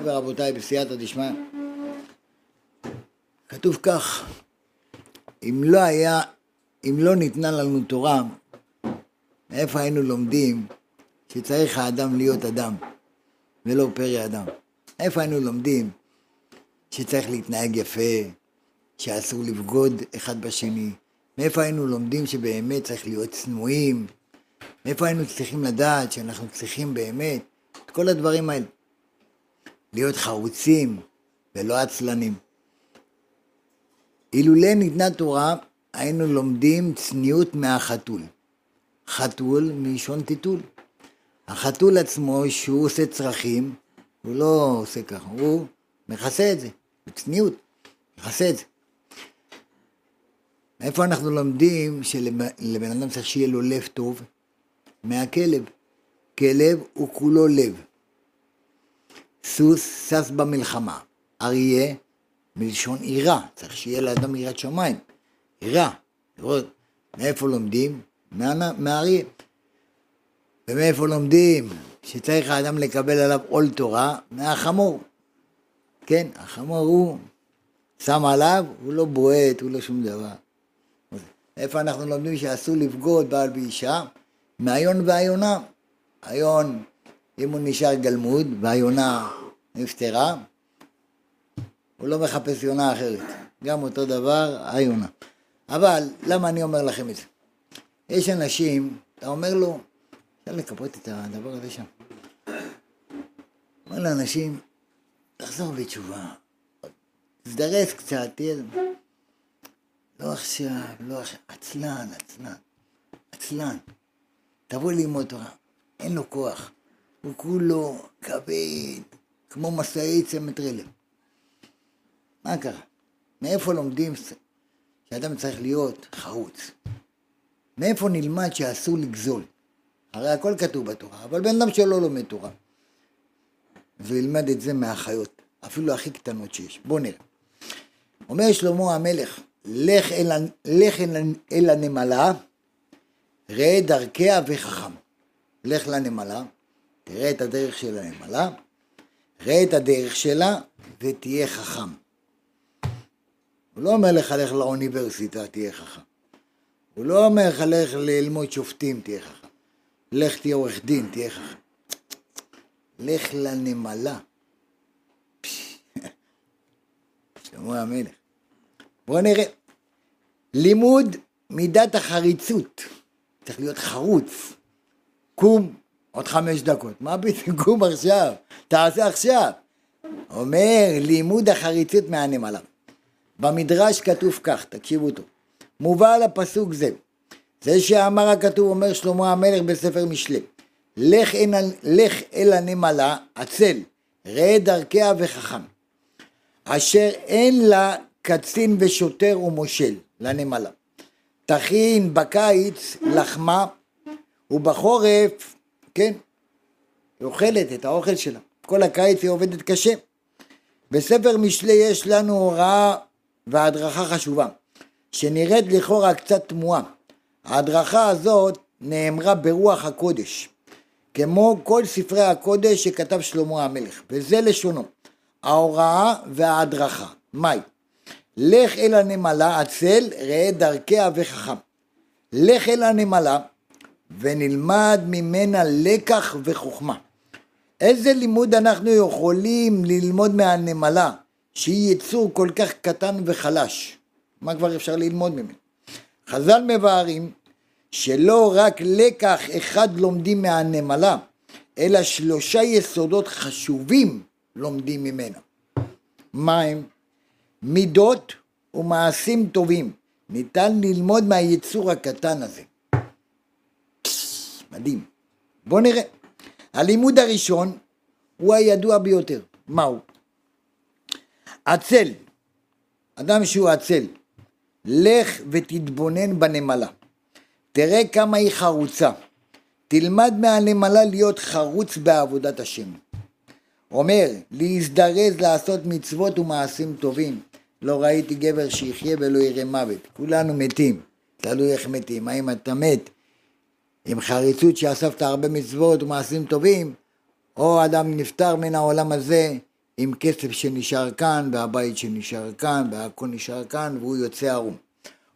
מוריי ורבותיי בסייעתא דשמיא, כתוב כך, אם לא היה, אם לא ניתנה לנו תורה, מאיפה היינו לומדים שצריך האדם להיות אדם ולא פרא אדם? איפה היינו לומדים שצריך להתנהג יפה, שאסור לבגוד אחד בשני? מאיפה היינו לומדים שבאמת צריך להיות צנועים? מאיפה היינו צריכים לדעת שאנחנו צריכים באמת את כל הדברים האלה? להיות חרוצים ולא עצלנים. אילולא ניתנה תורה, היינו לומדים צניעות מהחתול. חתול מלשון טיטול. החתול עצמו, שהוא עושה צרכים, הוא לא עושה ככה, הוא מכסה את זה, בצניעות, מכסה את זה. מאיפה אנחנו לומדים שלבן אדם צריך שיהיה לו לב טוב? מהכלב. כלב הוא כולו לב. סוס שש במלחמה. אריה מלשון עירה, צריך שיהיה לאדם יראת שמיים. עירה, לראות מאיפה לומדים? מהאריה. ומאיפה לומדים שצריך האדם לקבל עליו עול תורה? מהחמור. כן, החמור הוא שם עליו, הוא לא בועט, הוא לא שום דבר. איפה אנחנו לומדים שאסור לבגוד בעל באישה? מהיון והיונה. היון, אם הוא נשאר גלמוד והיונה נפטרה, הוא לא מחפש יונה אחרת. גם אותו דבר, היונה. אבל, למה אני אומר לכם את זה? יש אנשים, אתה אומר לו, אפשר לקפות את הדבר הזה שם. אומר לאנשים, תחזור בתשובה, תזדרז קצת, תהיה... לא עכשיו, לא עכשיו, עצלן, עצלן, עצלן. תבוא ללמוד תורה, אין לו כוח. הוא כולו כבד, כמו משאית סמטרלם. מה קרה? מאיפה לומדים שאדם צריך להיות חרוץ? מאיפה נלמד שאסור לגזול? הרי הכל כתוב בתורה, אבל בן אדם שלא לומד תורה. וילמד את זה מהחיות, אפילו הכי קטנות שיש. בואו נראה. אומר שלמה המלך, לך אל, לך אל, אל הנמלה, ראה דרכיה וחכם. לך לנמלה, תראה את הדרך של הנמלה, ראה את הדרך שלה ותהיה חכם. הוא לא אומר לך לך לאוניברסיטה, תהיה חכם. הוא לא אומר לך לך ללמוד שופטים, תהיה חכם. לך תהיה עורך דין, תהיה חכם. לך לנמלה. שלמה המלך. בואו נראה. לימוד מידת החריצות. צריך להיות חרוץ. קום עוד חמש דקות. מה פתאום עכשיו? תעשה עכשיו. אומר לימוד החריצות מהנמלה. במדרש כתוב כך, תקשיבו טוב. מובא על הפסוק זה. זה שאמר הכתוב, אומר שלמה המלך בספר משלי. לך, אין, לך אל הנמלה, עצל, ראה דרכיה וחכם. אשר אין לה קצין ושוטר ומושל, לנמלה. תכין בקיץ לחמה, ובחורף, כן, היא אוכלת את האוכל שלה. כל הקיץ היא עובדת קשה. בספר משלי יש לנו הוראה והדרכה חשובה, שנראית לכאורה קצת תמוהה. ההדרכה הזאת נאמרה ברוח הקודש, כמו כל ספרי הקודש שכתב שלמה המלך, וזה לשונו, ההוראה וההדרכה. מהי? לך אל הנמלה עצל, ראה דרכיה וחכם. לך אל הנמלה ונלמד ממנה לקח וחוכמה. איזה לימוד אנחנו יכולים ללמוד מהנמלה? שהיא יצור כל כך קטן וחלש. מה כבר אפשר ללמוד ממנו? חז"ל מבארים שלא רק לקח אחד לומדים מהנמלה, אלא שלושה יסודות חשובים לומדים ממנה. מה הם? מידות ומעשים טובים. ניתן ללמוד מהיצור הקטן הזה. מדהים. בואו נראה. הלימוד הראשון הוא הידוע ביותר. מהו? עצל, אדם שהוא עצל, לך ותתבונן בנמלה. תראה כמה היא חרוצה. תלמד מהנמלה להיות חרוץ בעבודת השם. אומר, להזדרז לעשות מצוות ומעשים טובים. לא ראיתי גבר שיחיה ולא יראה מוות. כולנו מתים, תלוי איך מתים. האם אתה מת עם חריצות שאספת הרבה מצוות ומעשים טובים, או אדם נפטר מן העולם הזה עם כסף שנשאר כאן, והבית שנשאר כאן, והכל נשאר כאן, והוא יוצא ערום.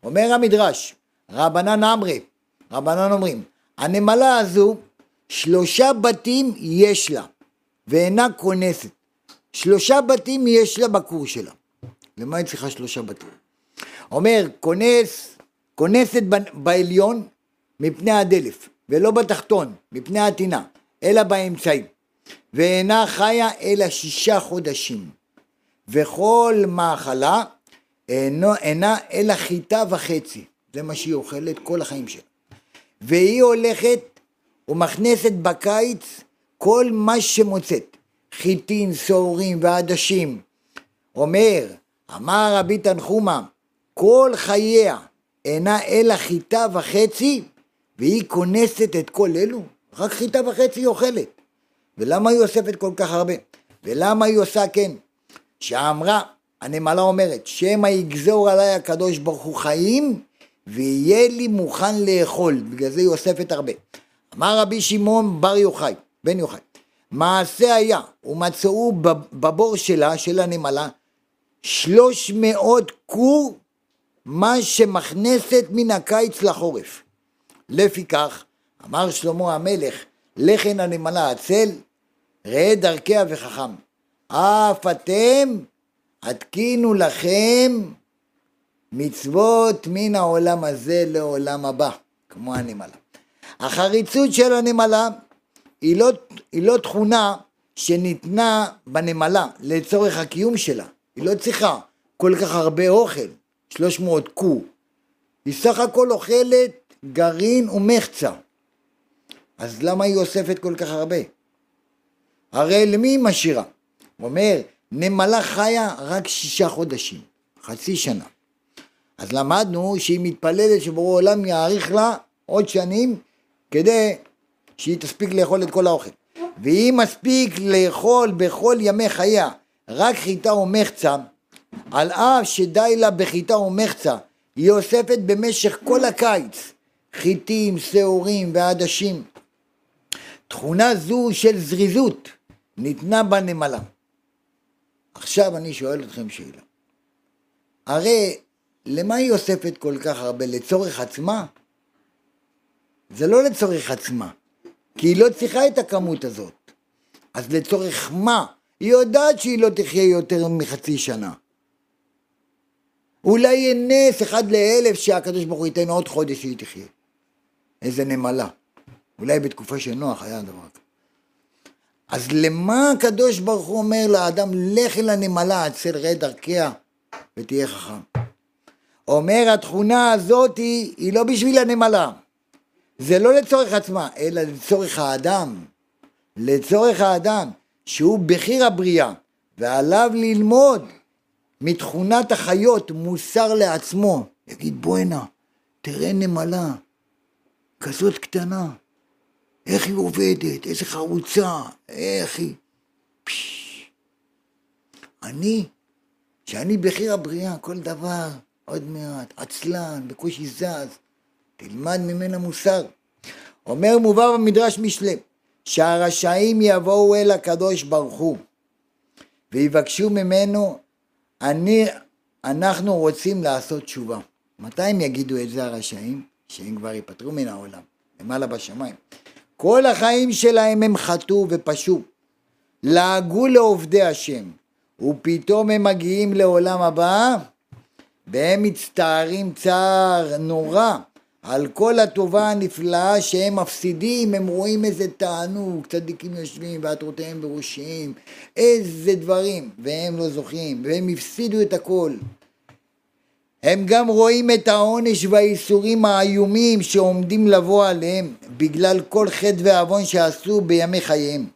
אומר המדרש, רבנן אמרי, רבנן אומרים, הנמלה הזו, שלושה בתים יש לה, ואינה כונסת. שלושה בתים יש לה בכור שלה. למה היא צריכה שלושה בתים? אומר, כונס, כונסת בעליון מפני הדלף, ולא בתחתון, מפני הטינה, אלא באמצעים. ואינה חיה אלא שישה חודשים. וכל מאכלה אינו, אינה אלא חיטה וחצי. זה מה שהיא אוכלת כל החיים שלה. והיא הולכת ומכנסת בקיץ כל מה שמוצאת. חיטין, שעורים ועדשים. אומר, אמר רבי תנחומה, כל חייה אינה אלא חיטה וחצי, והיא כונסת את כל אלו? רק חיטה וחצי היא אוכלת. ולמה היא אוספת כל כך הרבה? ולמה היא עושה כן? שאמרה, הנמלה אומרת, שמא יגזור עליי הקדוש ברוך הוא חיים, ויהיה לי מוכן לאכול, בגלל זה היא אוספת הרבה. אמר רבי שמעון בר יוחאי, בן יוחאי, מעשה היה, ומצאו בבור שלה, של הנמלה, שלוש מאות כור, מה שמכנסת מן הקיץ לחורף. לפיכך, אמר שלמה המלך, לחן הנמלה עצל, ראה דרכיה וחכם. אף אתם התקינו לכם מצוות מן העולם הזה לעולם הבא, כמו הנמלה. החריצות של הנמלה היא לא, היא לא תכונה שניתנה בנמלה לצורך הקיום שלה. היא לא צריכה כל כך הרבה אוכל, 300 קו. היא סך הכל אוכלת גרעין ומחצה. אז למה היא אוספת כל כך הרבה? הרי למי היא משאירה? הוא אומר, נמלה חיה רק שישה חודשים, חצי שנה. אז למדנו שהיא מתפללת שבורא עולם יאריך לה עוד שנים כדי שהיא תספיק לאכול את כל האוכל. ואם מספיק לאכול בכל ימי חייה רק חיטה ומחצה, על אף שדי לה בחיטה ומחצה, היא אוספת במשך כל הקיץ חיטים, שעורים ועדשים. תכונה זו של זריזות ניתנה בנמלה. עכשיו אני שואל אתכם שאלה. הרי למה היא אוספת כל כך הרבה? לצורך עצמה? זה לא לצורך עצמה, כי היא לא צריכה את הכמות הזאת. אז לצורך מה? היא יודעת שהיא לא תחיה יותר מחצי שנה. אולי יהיה נס אחד לאלף שהקדוש ברוך הוא ייתן עוד חודש שהיא תחיה. איזה נמלה. אולי בתקופה של נוח היה דבר כזה. אז למה הקדוש ברוך הוא אומר לאדם, לך אל הנמלה, אצל ראה דרכיה ותהיה חכם. אומר התכונה הזאת היא, היא לא בשביל הנמלה. זה לא לצורך עצמה, אלא לצורך האדם. לצורך האדם, שהוא בחיר הבריאה, ועליו ללמוד מתכונת החיות מוסר לעצמו. יגיד בוא הנה, תראה נמלה, כזאת קטנה, איך היא עובדת, איזה חרוצה, איך היא... פש... אני, שאני בחיר הבריאה, כל דבר, עוד מעט, עצלן, בקושי זז, תלמד ממנה מוסר. אומר מובא במדרש משלי, שהרשעים יבואו אל הקדוש ברוך הוא ויבקשו ממנו, אני, אנחנו רוצים לעשות תשובה. מתי הם יגידו את זה הרשעים? שהם כבר ייפטרו מן העולם, למעלה בשמיים. כל החיים שלהם הם חטאו ופשעו, לעגו לעובדי השם, ופתאום הם מגיעים לעולם הבא, והם מצטערים צער נורא על כל הטובה הנפלאה שהם מפסידים, הם רואים איזה תענוג, צדיקים יושבים ועטרותיהם בראשיהם, איזה דברים, והם לא זוכים, והם הפסידו את הכל. הם גם רואים את העונש והאיסורים האיומים שעומדים לבוא עליהם בגלל כל חטא ועוון שעשו בימי חייהם.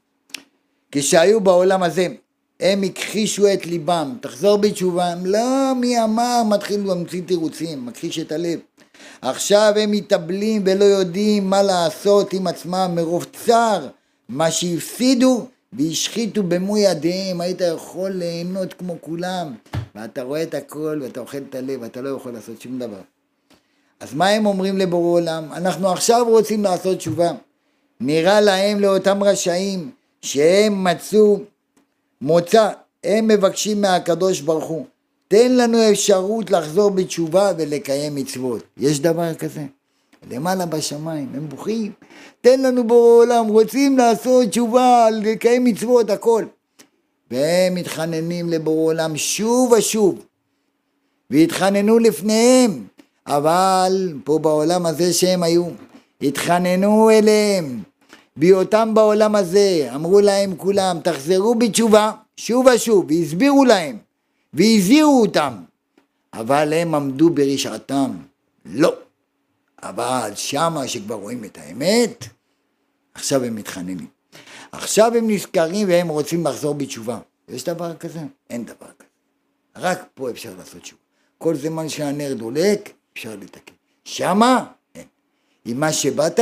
כשהיו בעולם הזה, הם הכחישו את ליבם, תחזור בתשובה, לא, מי אמר, מתחיל להמציא תירוצים, מכחיש את הלב. עכשיו הם מתאבלים ולא יודעים מה לעשות עם עצמם מרוב צער, מה שהפסידו והשחיתו במו ידיהם, היית יכול ליהנות כמו כולם, ואתה רואה את הכל ואתה אוכל את הלב ואתה לא יכול לעשות שום דבר. אז מה הם אומרים לבורא עולם? אנחנו עכשיו רוצים לעשות תשובה. נראה להם לאותם רשעים שהם מצאו מוצא הם מבקשים מהקדוש ברוך הוא, תן לנו אפשרות לחזור בתשובה ולקיים מצוות. יש דבר כזה? למעלה בשמיים, הם בוכים, תן לנו בורא עולם, רוצים לעשות תשובה, לקיים מצוות, הכל. והם מתחננים לבורא עולם שוב ושוב, והתחננו לפניהם, אבל פה בעולם הזה שהם היו, התחננו אליהם, בהיותם בעולם הזה, אמרו להם כולם, תחזרו בתשובה, שוב ושוב, והסבירו להם, והזהירו אותם, אבל הם עמדו ברשעתם, לא. אבל שמה שכבר רואים את האמת, עכשיו הם מתחננים. עכשיו הם נזכרים והם רוצים לחזור בתשובה. יש דבר כזה? אין דבר כזה. רק פה אפשר לעשות תשובה. כל זמן שהנר דולק, אפשר לתקן. שמה, אין. עם מה שבאת,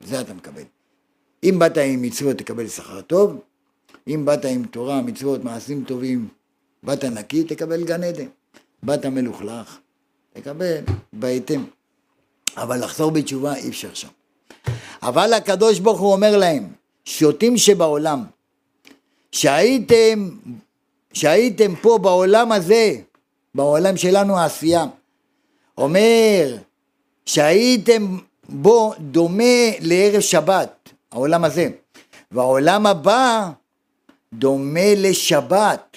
זה אתה מקבל. אם באת עם מצוות, תקבל שכר טוב. אם באת עם תורה, מצוות, מעשים טובים, באת נקי, תקבל גן עדן. באת מלוכלך, תקבל בהתאם. אבל לחזור בתשובה אי אפשר שם. אבל הקדוש ברוך הוא אומר להם, שוטים שבעולם, שהייתם, שהייתם פה בעולם הזה, בעולם שלנו העשייה, אומר שהייתם בו דומה לערב שבת, העולם הזה, והעולם הבא דומה לשבת.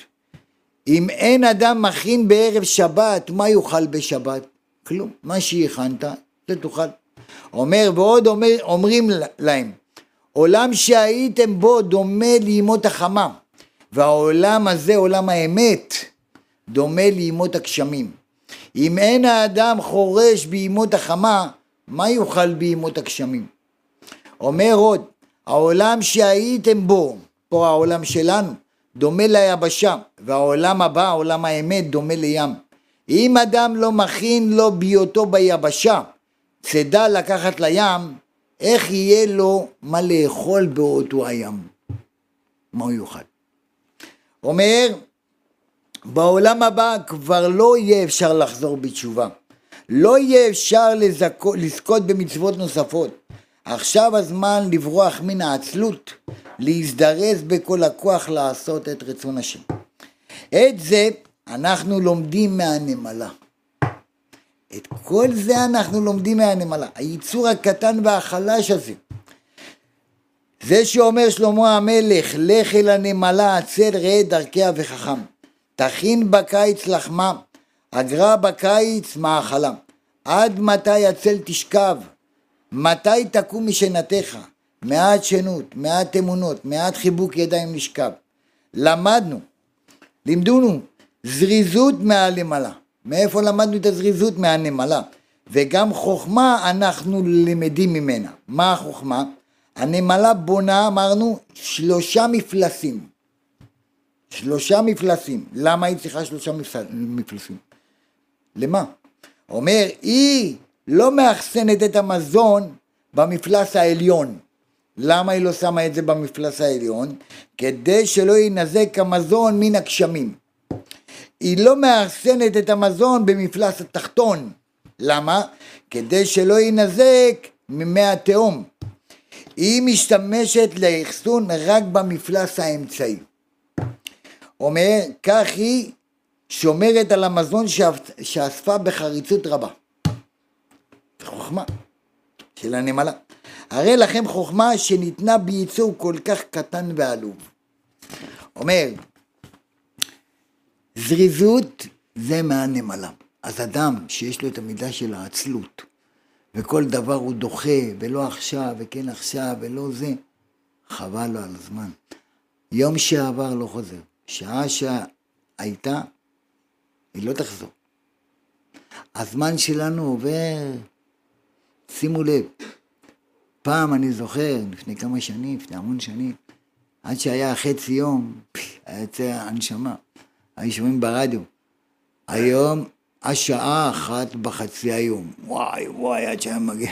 אם אין אדם מכין בערב שבת, מה יאכל בשבת? כלום. מה שהכנת, זה תאכל. אומר, ועוד אומר, אומרים להם, עולם שהייתם בו דומה לימות החמה, והעולם הזה, עולם האמת, דומה לימות הגשמים. אם אין האדם חורש בימות החמה, מה יאכל בימות הגשמים? אומר עוד, העולם שהייתם בו, פה העולם שלנו, דומה ליבשה, והעולם הבא, עולם האמת, דומה לים. אם אדם לא מכין לו בהיותו ביבשה, צידה לקחת לים, איך יהיה לו מה לאכול באותו הים? מה הוא יאכל? אומר, בעולם הבא כבר לא יהיה אפשר לחזור בתשובה. לא יהיה אפשר לזכות, לזכות במצוות נוספות. עכשיו הזמן לברוח מן העצלות, להזדרז בכל הכוח לעשות את רצון השם. את זה אנחנו לומדים מהנמלה. את כל זה אנחנו לומדים מהנמלה. היצור הקטן והחלש הזה. זה שאומר שלמה המלך, לך אל הנמלה, עצל ראה דרכיה וחכם. תכין בקיץ לחמה, אגרה בקיץ מאכלה. עד מתי עצל תשכב? מתי תקום משנתך? מעט שנות, מעט אמונות, מעט חיבוק ידיים נשכב. למדנו, לימדונו, זריזות מהלמעלה. מאיפה למדנו את הזריזות? מהנמלה. וגם חוכמה אנחנו למדים ממנה. מה החוכמה? הנמלה בונה, אמרנו, שלושה מפלסים. שלושה מפלסים. למה היא צריכה שלושה מפלסים? למה? אומר, היא לא מאחסנת את המזון במפלס העליון. למה היא לא שמה את זה במפלס העליון? כדי שלא יינזק המזון מן הגשמים. היא לא מאחסנת את המזון במפלס התחתון. למה? כדי שלא יינזק ממי התהום. היא משתמשת לאחסון רק במפלס האמצעי. אומר, כך היא שומרת על המזון שאספה בחריצות רבה. חוכמה של הנמלה. הרי לכם חוכמה שניתנה בייצור כל כך קטן ועלוב. אומר, זריזות זה מהנמלה. אז אדם שיש לו את המידה של העצלות, וכל דבר הוא דוחה, ולא עכשיו, וכן עכשיו, ולא זה, חבל לו על הזמן. יום שעבר לא חוזר. שעה שהייתה, היא לא תחזור. הזמן שלנו עובר, שימו לב, פעם אני זוכר, לפני כמה שנים, לפני המון שנים, עד שהיה חצי יום, היה יוצא הנשמה. היו שומעים ברדיו. היום השעה אחת בחצי היום. וואי וואי עד שהיה מגיע.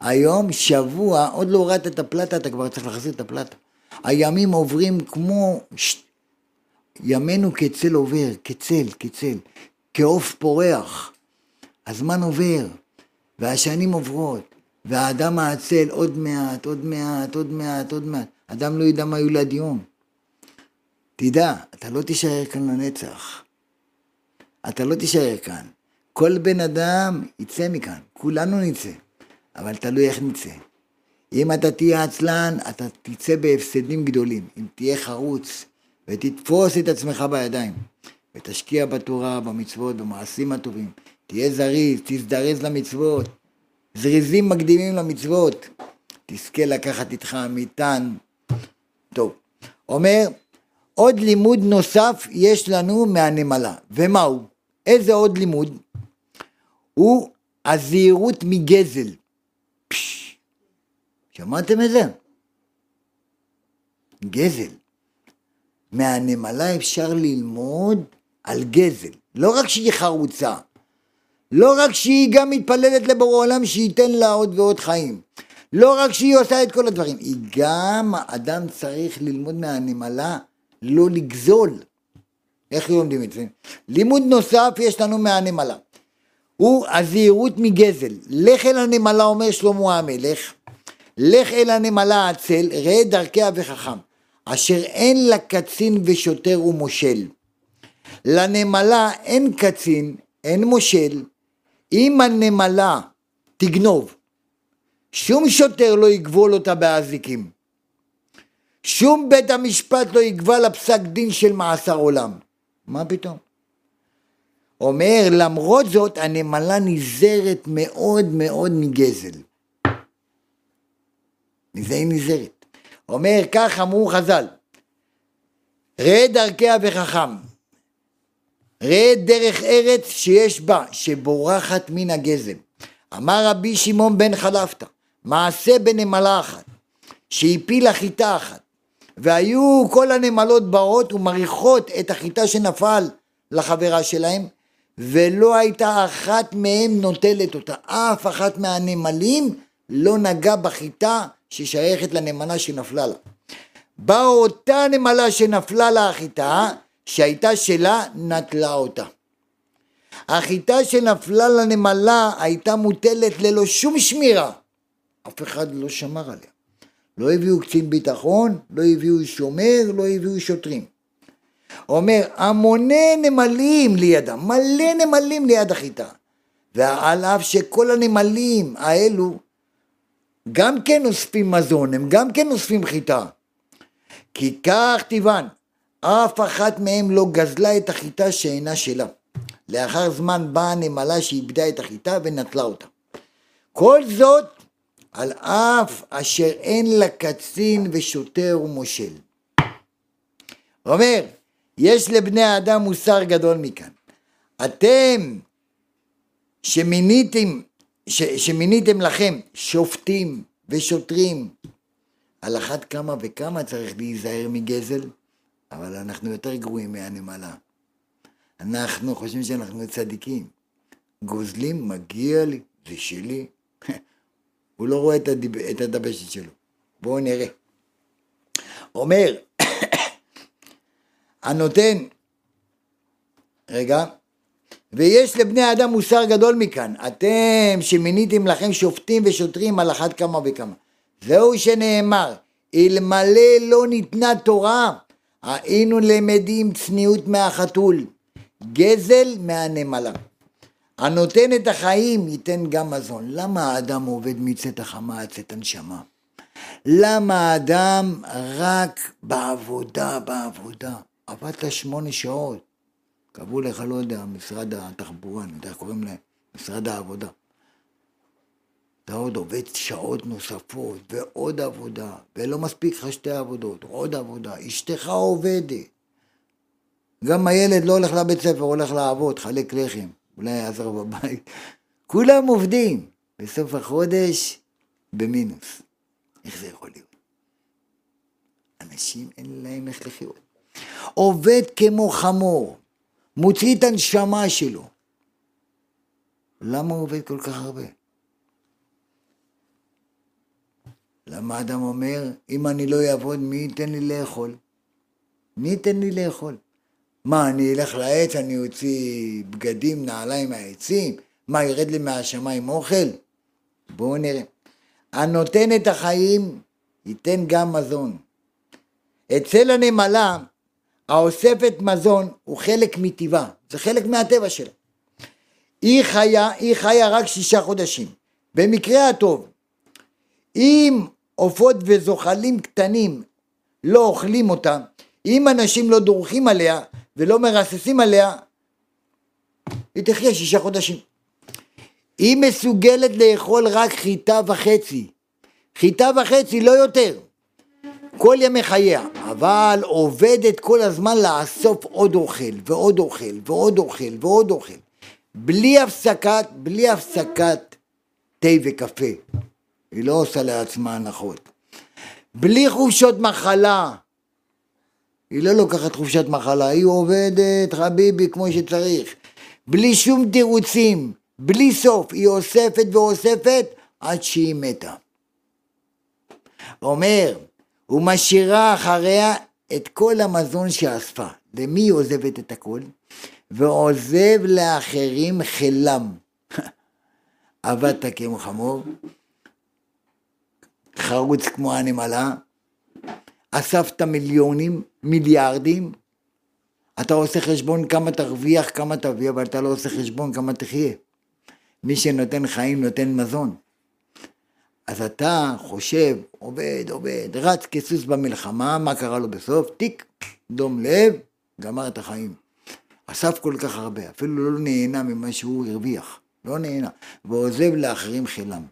היום שבוע, עוד לא הורדת את הפלטה, אתה כבר צריך להחזיר את הפלטה. הימים עוברים כמו... ש... ימינו כצל עובר, כצל, כצל, כעוף פורח. הזמן עובר, והשנים עוברות, והאדם העצל עוד מעט, עוד מעט, עוד מעט, עוד מעט. אדם לא ידע מה יולד יום. תדע, אתה לא תישאר כאן לנצח. אתה לא תישאר כאן. כל בן אדם יצא מכאן, כולנו נצא, אבל תלוי איך נצא. אם אתה תהיה עצלן, אתה תצא בהפסדים גדולים. אם תהיה חרוץ ותתפוס את עצמך בידיים, ותשקיע בתורה, במצוות, במעשים הטובים, תהיה זריז, תזדרז למצוות, זריזים מקדימים למצוות, תזכה לקחת איתך מטען. טוב, אומר, עוד לימוד נוסף יש לנו מהנמלה, ומהו? איזה עוד לימוד? הוא הזהירות מגזל. פש, שמעתם את זה? גזל. מהנמלה אפשר ללמוד על גזל. לא רק שהיא חרוצה, לא רק שהיא גם מתפללת לבורא עולם שייתן לה עוד ועוד חיים. לא רק שהיא עושה את כל הדברים, היא גם, אדם צריך ללמוד מהנמלה לא לגזול. איך לומדים את זה? לימוד נוסף יש לנו מהנמלה. הוא הזהירות מגזל. לך אל הנמלה, אומר שלמה המלך, לך אל הנמלה עצל, ראה דרכיה וחכם, אשר אין לה קצין ושוטר ומושל. לנמלה אין קצין, אין מושל. אם הנמלה תגנוב, שום שוטר לא יגבול אותה באזיקים. שום בית המשפט לא יגבה לה פסק דין של מאסר עולם. מה פתאום? אומר, למרות זאת, הנמלה נזהרת מאוד מאוד מגזל. מזה היא נזהרת. אומר, כך אמרו חז"ל, ראה דרכיה וחכם, ראה דרך ארץ שיש בה, שבורחת מן הגזל. אמר רבי שמעון בן חלפתא, מעשה בנמלה אחת, שהפילה חיטה אחת, והיו כל הנמלות באות ומריחות את החיטה שנפל לחברה שלהם, ולא הייתה אחת מהם נוטלת אותה. אף אחת מהנמלים לא נגע בחיטה ששייכת לנמלה שנפלה לה. באה אותה נמלה שנפלה לה החיטה, שהייתה שלה, נטלה אותה. החיטה שנפלה לנמלה הייתה מוטלת ללא שום שמירה. אף אחד לא שמר עליה. לא הביאו קצין ביטחון, לא הביאו שומר, לא הביאו שוטרים. אומר, המוני נמלים לידם, מלא נמלים ליד החיטה. ועל אף שכל הנמלים האלו גם כן אוספים מזון, הם גם כן אוספים חיטה. כי כך טבען, אף אחת מהם לא גזלה את החיטה שאינה שלה. לאחר זמן באה הנמלה שאיבדה את החיטה ונטלה אותה. כל זאת על אף אשר אין לה קצין ושוטר ומושל. אומר, יש לבני האדם מוסר גדול מכאן. אתם שמיניתם, ש, שמיניתם לכם שופטים ושוטרים, על אחת כמה וכמה צריך להיזהר מגזל, אבל אנחנו יותר גרועים מהנמלה. אנחנו חושבים שאנחנו צדיקים. גוזלים, מגיע לי, זה שלי. הוא לא רואה את, הדיב... את הדבשת שלו. בואו נראה. אומר, הנותן, רגע, ויש לבני האדם מוסר גדול מכאן, אתם שמיניתם לכם שופטים ושוטרים על אחת כמה וכמה. זהו שנאמר, אלמלא לא ניתנה תורה, היינו למדים צניעות מהחתול, גזל מהנמלה. הנותן את החיים ייתן גם מזון. למה האדם עובד מצאת החמה עד צאת הנשמה? למה האדם רק בעבודה, בעבודה? עבדת שמונה שעות. קבעו לך, לא יודע, משרד התחבורה, אני יודע איך קוראים להם, משרד העבודה. אתה עוד עובד שעות נוספות, ועוד עבודה, ולא מספיק לך שתי עבודות, עוד עבודה, אשתך עובדת. גם הילד לא הולך לבית ספר, הולך לעבוד, חלק לחם, אולי יעזר בבית. כולם עובדים, בסוף החודש במינוס. איך זה יכול להיות? אנשים אין להם איך לחיות. עובד כמו חמור, מוציא את הנשמה שלו. למה הוא עובד כל כך הרבה? למה אדם אומר, אם אני לא אעבוד, מי ייתן לי לאכול? מי ייתן לי לאכול? מה, אני אלך לעץ, אני אוציא בגדים, נעליים מהעצים? מה, ירד לי מהשמיים אוכל? בואו נראה. הנותן את החיים, ייתן גם מזון. אצל הנמלה, האוספת מזון הוא חלק מטבעה, זה חלק מהטבע שלה. היא חיה, היא חיה רק שישה חודשים. במקרה הטוב, אם עופות וזוחלים קטנים לא אוכלים אותה, אם אנשים לא דורכים עליה ולא מרססים עליה, היא תחיה שישה חודשים. היא מסוגלת לאכול רק חיטה וחצי. חיטה וחצי, לא יותר. כל ימי חייה, אבל עובדת כל הזמן לאסוף עוד אוכל, ועוד אוכל, ועוד אוכל, ועוד אוכל. בלי הפסקת, בלי הפסקת תה וקפה. היא לא עושה לעצמה הנחות. בלי חופשות מחלה. היא לא לוקחת חופשת מחלה, היא עובדת חביבי כמו שצריך. בלי שום תירוצים, בלי סוף, היא אוספת ואוספת עד שהיא מתה. אומר, ומשאירה אחריה את כל המזון שאספה. למי היא עוזבת את הכל? ועוזב לאחרים חילם. עבדת כמו חמור, חרוץ כמו הנמלה, אספת מיליונים, מיליארדים, אתה עושה חשבון כמה תרוויח, כמה תביא, אבל אתה לא עושה חשבון כמה תחיה. מי שנותן חיים נותן מזון. אז אתה חושב, עובד, עובד, רץ כסוס במלחמה, מה קרה לו בסוף? תיק, דום לב, גמר את החיים. אסף כל כך הרבה, אפילו לא נהנה ממה שהוא הרוויח, לא נהנה, ועוזב לאחרים חילם.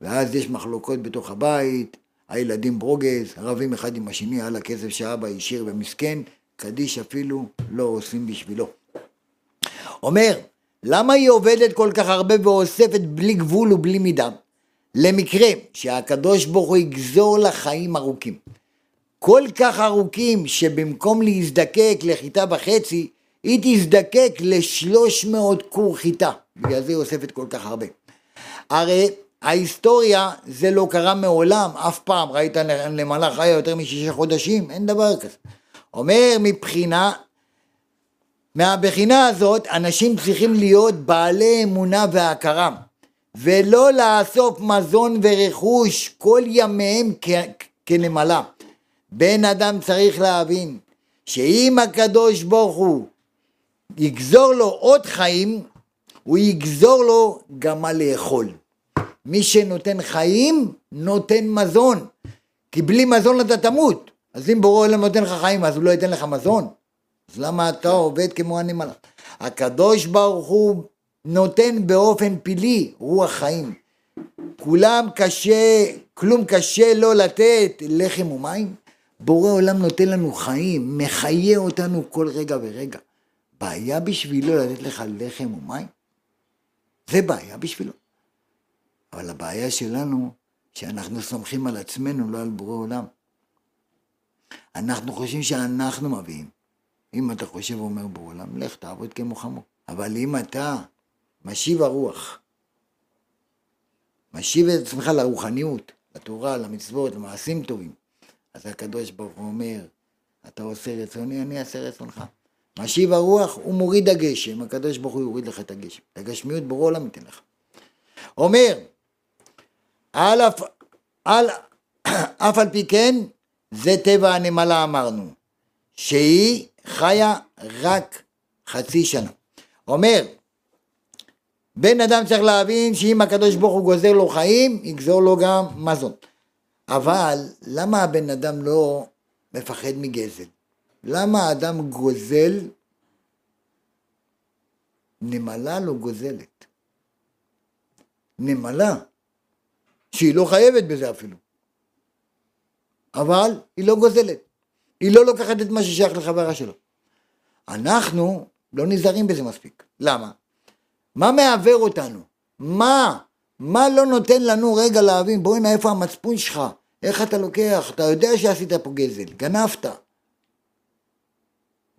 ואז יש מחלוקות בתוך הבית, הילדים ברוגז, רבים אחד עם השני על הכסף שאבא השאיר ומסכן, קדיש אפילו לא עושים בשבילו. אומר, למה היא עובדת כל כך הרבה ואוספת בלי גבול ובלי מידה? למקרה שהקדוש ברוך הוא יגזור לה חיים ארוכים. כל כך ארוכים שבמקום להזדקק לחיטה וחצי, היא תזדקק לשלוש מאות כור חיטה. בגלל זה היא אוספת כל כך הרבה. הרי ההיסטוריה זה לא קרה מעולם, אף פעם. ראית למלאך חיה יותר משישה חודשים? אין דבר כזה. אומר מבחינה, מהבחינה הזאת, אנשים צריכים להיות בעלי אמונה והכרה. ולא לאסוף מזון ורכוש כל ימיהם כנמלה. בן אדם צריך להבין שאם הקדוש ברוך הוא יגזור לו עוד חיים, הוא יגזור לו גם מה לאכול. מי שנותן חיים, נותן מזון. כי בלי מזון אתה תמות. אז אם בורא עולם נותן לך חיים, אז הוא לא ייתן לך מזון? אז למה אתה עובד כמו הנמלה? הקדוש ברוך הוא נותן באופן פילי רוח חיים. כולם קשה, כלום קשה לא לתת לחם ומים. בורא עולם נותן לנו חיים, מחיה אותנו כל רגע ורגע. בעיה בשבילו לתת לך לחם ומים? זה בעיה בשבילו. אבל הבעיה שלנו, שאנחנו סומכים על עצמנו, לא על בורא עולם. אנחנו חושבים שאנחנו מביאים. אם אתה חושב ואומר בורא עולם, לך תעבוד כמו חמור. אבל אם אתה משיב הרוח. משיב את עצמך לרוחניות, לתורה, למצוות, למעשים טובים. אז הקדוש ברוך הוא אומר, אתה עושה רצוני, אני אעשה רצונך. משיב הרוח, הוא מוריד הגשם, הקדוש ברוך הוא יוריד לך את הגשם. את הגשמיות בורא עולם ייתן לך. אומר, על אף, על, אף על פי כן, זה טבע הנמלה אמרנו, שהיא חיה רק חצי שנה. אומר, בן אדם צריך להבין שאם הקדוש ברוך הוא גוזר לו חיים, יגזור לו גם מזון. אבל למה הבן אדם לא מפחד מגזל? למה האדם גוזל? נמלה לא גוזלת. נמלה, שהיא לא חייבת בזה אפילו. אבל היא לא גוזלת. היא לא לוקחת את מה ששייך לחברה שלו. אנחנו לא נזהרים בזה מספיק. למה? מה מעוור אותנו? מה? מה לא נותן לנו רגע להבין, בואי הנה איפה המצפון שלך? איך אתה לוקח? אתה יודע שעשית פה גזל, גנבת.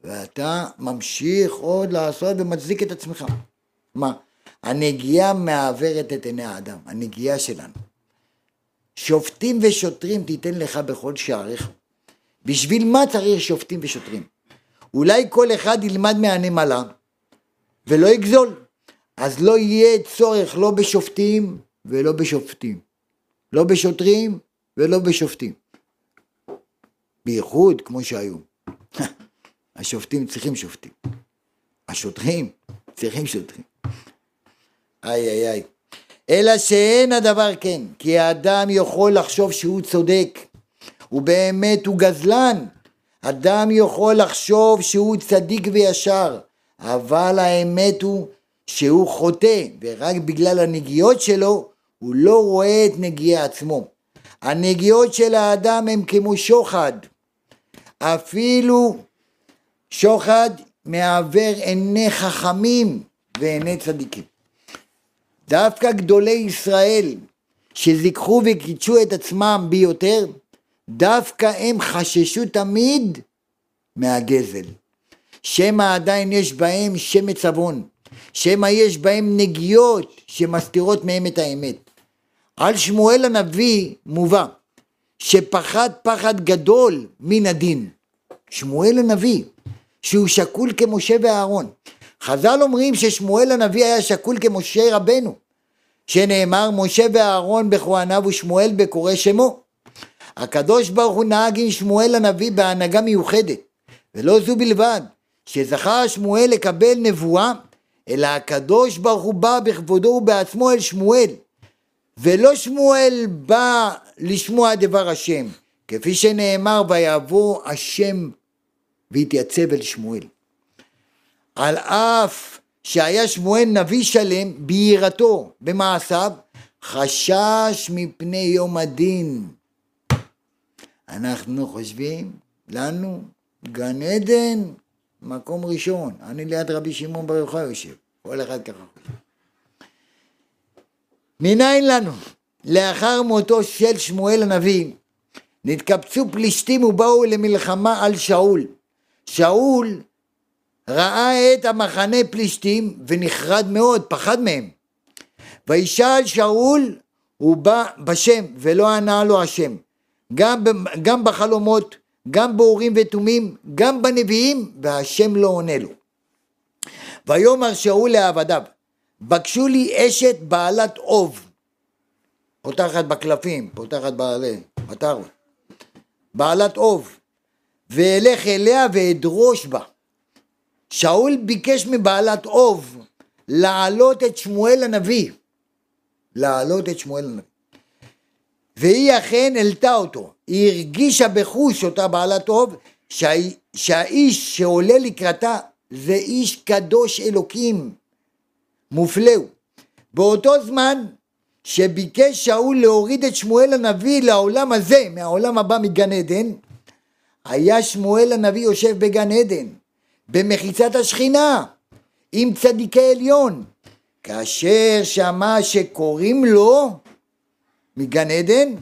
ואתה ממשיך עוד לעשות ומצדיק את עצמך. מה? הנגיעה מעוורת את עיני האדם, הנגיעה שלנו. שופטים ושוטרים תיתן לך בכל שעריך. בשביל מה צריך שופטים ושוטרים? אולי כל אחד ילמד מהנמלה ולא יגזול. אז לא יהיה צורך לא בשופטים ולא בשופטים. לא בשוטרים ולא בשופטים. בייחוד כמו שהיו. השופטים צריכים שופטים. השוטרים צריכים שוטרים. איי איי איי. אלא שאין הדבר כן, כי האדם יכול לחשוב שהוא צודק, ובאמת הוא גזלן. אדם יכול לחשוב שהוא צדיק וישר, אבל האמת הוא שהוא חוטא, ורק בגלל הנגיעות שלו, הוא לא רואה את נגיע עצמו. הנגיעות של האדם הם כמו שוחד. אפילו שוחד מעוור עיני חכמים ועיני צדיקים. דווקא גדולי ישראל שזיככו וקידשו את עצמם ביותר, דווקא הם חששו תמיד מהגזל. שמא עדיין יש בהם שמץ עוון, שמא יש בהם נגיעות שמסתירות מהם את האמת. על שמואל הנביא מובא שפחד פחד גדול מן הדין. שמואל הנביא, שהוא שקול כמשה ואהרון. חז"ל אומרים ששמואל הנביא היה שקול כמשה רבנו, שנאמר משה ואהרון בכהניו ושמואל בקורא שמו. הקדוש ברוך הוא נהג עם שמואל הנביא בהנהגה מיוחדת, ולא זו בלבד, שזכה שמואל לקבל נבואה, אלא הקדוש ברוך הוא בא בכבודו ובעצמו אל שמואל, ולא שמואל בא לשמוע דבר השם, כפי שנאמר ויבוא השם והתייצב אל שמואל. על אף שהיה שמואל נביא שלם ביראתו במעשיו, חשש מפני יום הדין. אנחנו חושבים, לנו, גן עדן, מקום ראשון. אני ליד רבי שמעון בר יוחאי יושב, כל אחד ככה. מניין לנו? לאחר מותו של שמואל הנביא, נתקבצו פלישתים ובאו למלחמה על שאול. שאול ראה את המחנה פלישתים ונחרד מאוד, פחד מהם. וישאל שאול, הוא בא בשם ולא ענה לו השם. גם, גם בחלומות, גם באורים ותומים, גם בנביאים, והשם לא עונה לו. ויאמר שאול לעבדיו, בקשו לי אשת בעלת אוב, פותחת בקלפים, פותחת בעלי, מטרות, בעלת אוב, ואלך אליה ואדרוש בה. שאול ביקש מבעלת אוב להעלות את שמואל הנביא, להעלות את שמואל הנביא. והיא אכן העלתה אותו, היא הרגישה בחוש אותה בעלת אוב שה... שהאיש שעולה לקראתה זה איש קדוש אלוקים, מופלא הוא. באותו זמן שביקש שאול להוריד את שמואל הנביא לעולם הזה, מהעולם הבא מגן עדן, היה שמואל הנביא יושב בגן עדן, במחיצת השכינה, עם צדיקי עליון. כאשר שמע שקוראים לו מגן עדן,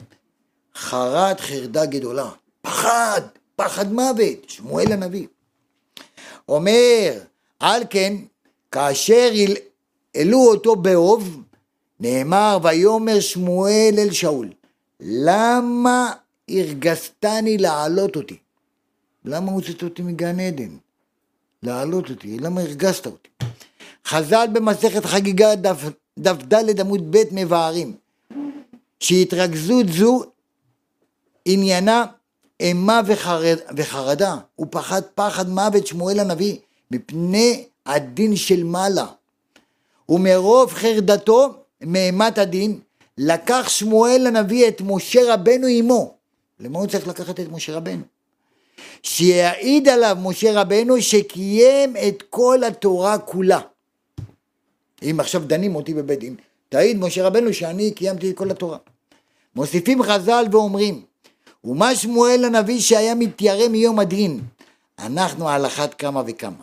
חרד חרדה גדולה. פחד, פחד מוות, שמואל הנביא. אומר, על כן, כאשר העלו אותו באוב, נאמר, ויאמר שמואל אל שאול, למה הרגזתני להעלות אותי? למה הוצאת אותי מגן עדן? להעלות אותי, למה הרגזת אותי? חז"ל במסכת חגיגה דף, ד' עמוד ב' מבארים שהתרכזות זו עניינה אימה וחרד, וחרדה, הוא פחד פחד מוות שמואל הנביא מפני הדין של מעלה ומרוב חרדתו מאימת הדין לקח שמואל הנביא את משה רבנו עמו למה הוא צריך לקחת את משה רבנו? שיעיד עליו משה רבנו שקיים את כל התורה כולה. אם עכשיו דנים אותי בבית דין, תעיד משה רבנו שאני קיימתי את כל התורה. מוסיפים חז"ל ואומרים, ומה שמואל הנביא שהיה מתיירא מיום הדין, אנחנו על אחת כמה וכמה.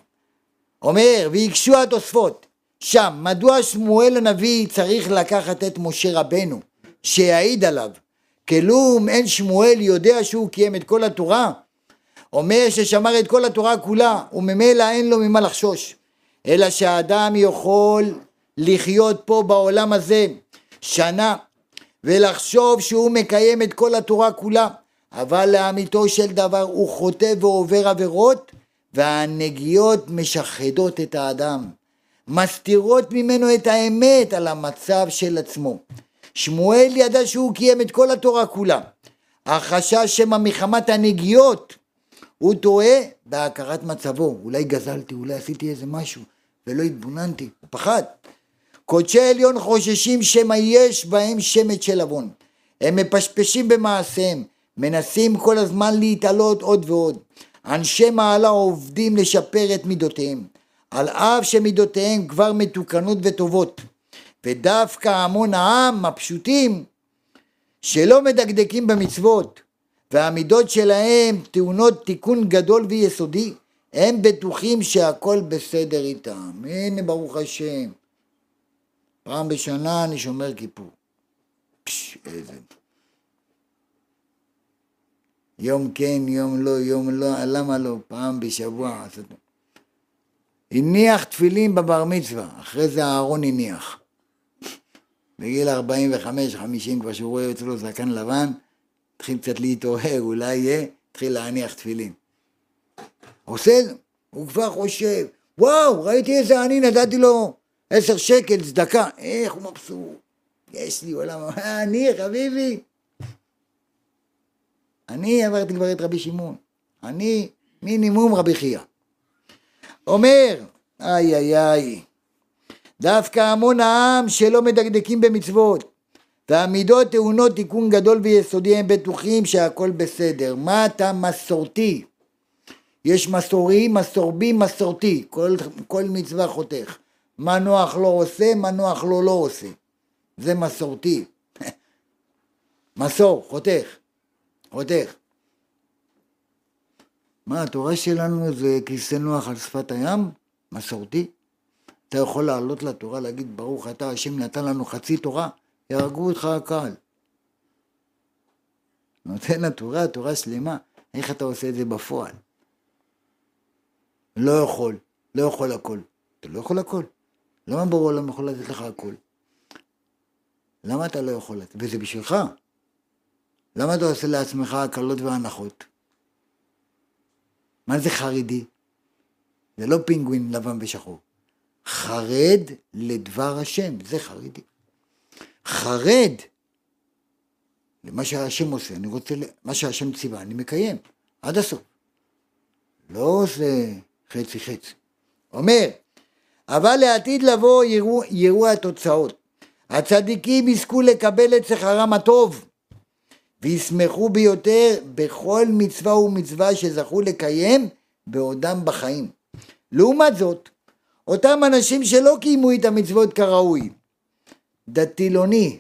אומר, והקשו התוספות, שם, מדוע שמואל הנביא צריך לקחת את משה רבנו, שיעיד עליו? כלום אין שמואל יודע שהוא קיים את כל התורה? אומר ששמר את כל התורה כולה, וממילא אין לו ממה לחשוש. אלא שהאדם יכול לחיות פה בעולם הזה שנה ולחשוב שהוא מקיים את כל התורה כולה, אבל לאמיתו של דבר הוא חוטא ועובר עבירות והנגיעות משחדות את האדם, מסתירות ממנו את האמת על המצב של עצמו. שמואל ידע שהוא קיים את כל התורה כולה. החשש שמא מחמת הנגיעות הוא טועה בהכרת מצבו, אולי גזלתי, אולי עשיתי איזה משהו, ולא התבוננתי, הוא פחד. קודשי עליון חוששים שמא יש בהם שמץ של עוון. הם מפשפשים במעשיהם, מנסים כל הזמן להתעלות עוד ועוד. אנשי מעלה עובדים לשפר את מידותיהם, על אף שמידותיהם כבר מתוקנות וטובות. ודווקא המון העם הפשוטים שלא מדקדקים במצוות והמידות שלהם טעונות תיקון גדול ויסודי הם בטוחים שהכל בסדר איתם. הנה ברוך השם. פעם בשנה אני שומר כיפור. פש, איזה... יום כן, יום לא, יום לא, למה לא? פעם בשבוע. הניח תפילין בבר מצווה, אחרי זה אהרון הניח. בגיל 45-50 כבר שהוא רואה אצלו זקן לבן, התחיל קצת להתעורר, אולי יהיה, התחיל להניח תפילין. עושה, הוא כבר חושב, וואו, ראיתי איזה עני, נתתי לו עשר שקל צדקה, איך הוא מבסוט, יש לי עולם, אני חביבי. אני עברתי כבר את רבי שמעון, אני מינימום רבי חייא. אומר, איי איי איי, דווקא המון העם שלא מדקדקים במצוות והמידות טעונות תיקון גדול ויסודי הם בטוחים שהכל בסדר. מה אתה מסורתי? יש מסורי, מסורבי, מסורתי, כל, כל מצווה חותך. מה נוח לא עושה, מה נוח לא לא עושה. זה מסורתי. מסור, חותך, חותך. מה, התורה שלנו זה כיסא נוח על שפת הים? מסורתי? אתה יכול לעלות לתורה, להגיד ברוך אתה השם נתן לנו חצי תורה, יהרגו אותך הקהל. נותן לתורה, תורה שלמה, איך אתה עושה את זה בפועל? לא יכול, לא יכול הכל. אתה לא יכול הכל. למה ברור העולם יכול לתת לך הכל? למה אתה לא יכול לתת? וזה בשבילך. למה אתה עושה לעצמך הקלות והנחות? מה זה חרדי? זה לא פינגווין לבן ושחור. חרד לדבר השם, זה חרדי. חרד למה שהשם עושה, אני רוצה, מה שהשם ציווה, אני מקיים, עד הסוף. לא עושה חצי חצי. אומר, אבל לעתיד לבוא יראו, יראו התוצאות. הצדיקים יזכו לקבל את שכרם הטוב, וישמחו ביותר בכל מצווה ומצווה שזכו לקיים בעודם בחיים. לעומת זאת, אותם אנשים שלא קיימו את המצוות כראוי, דתילוני,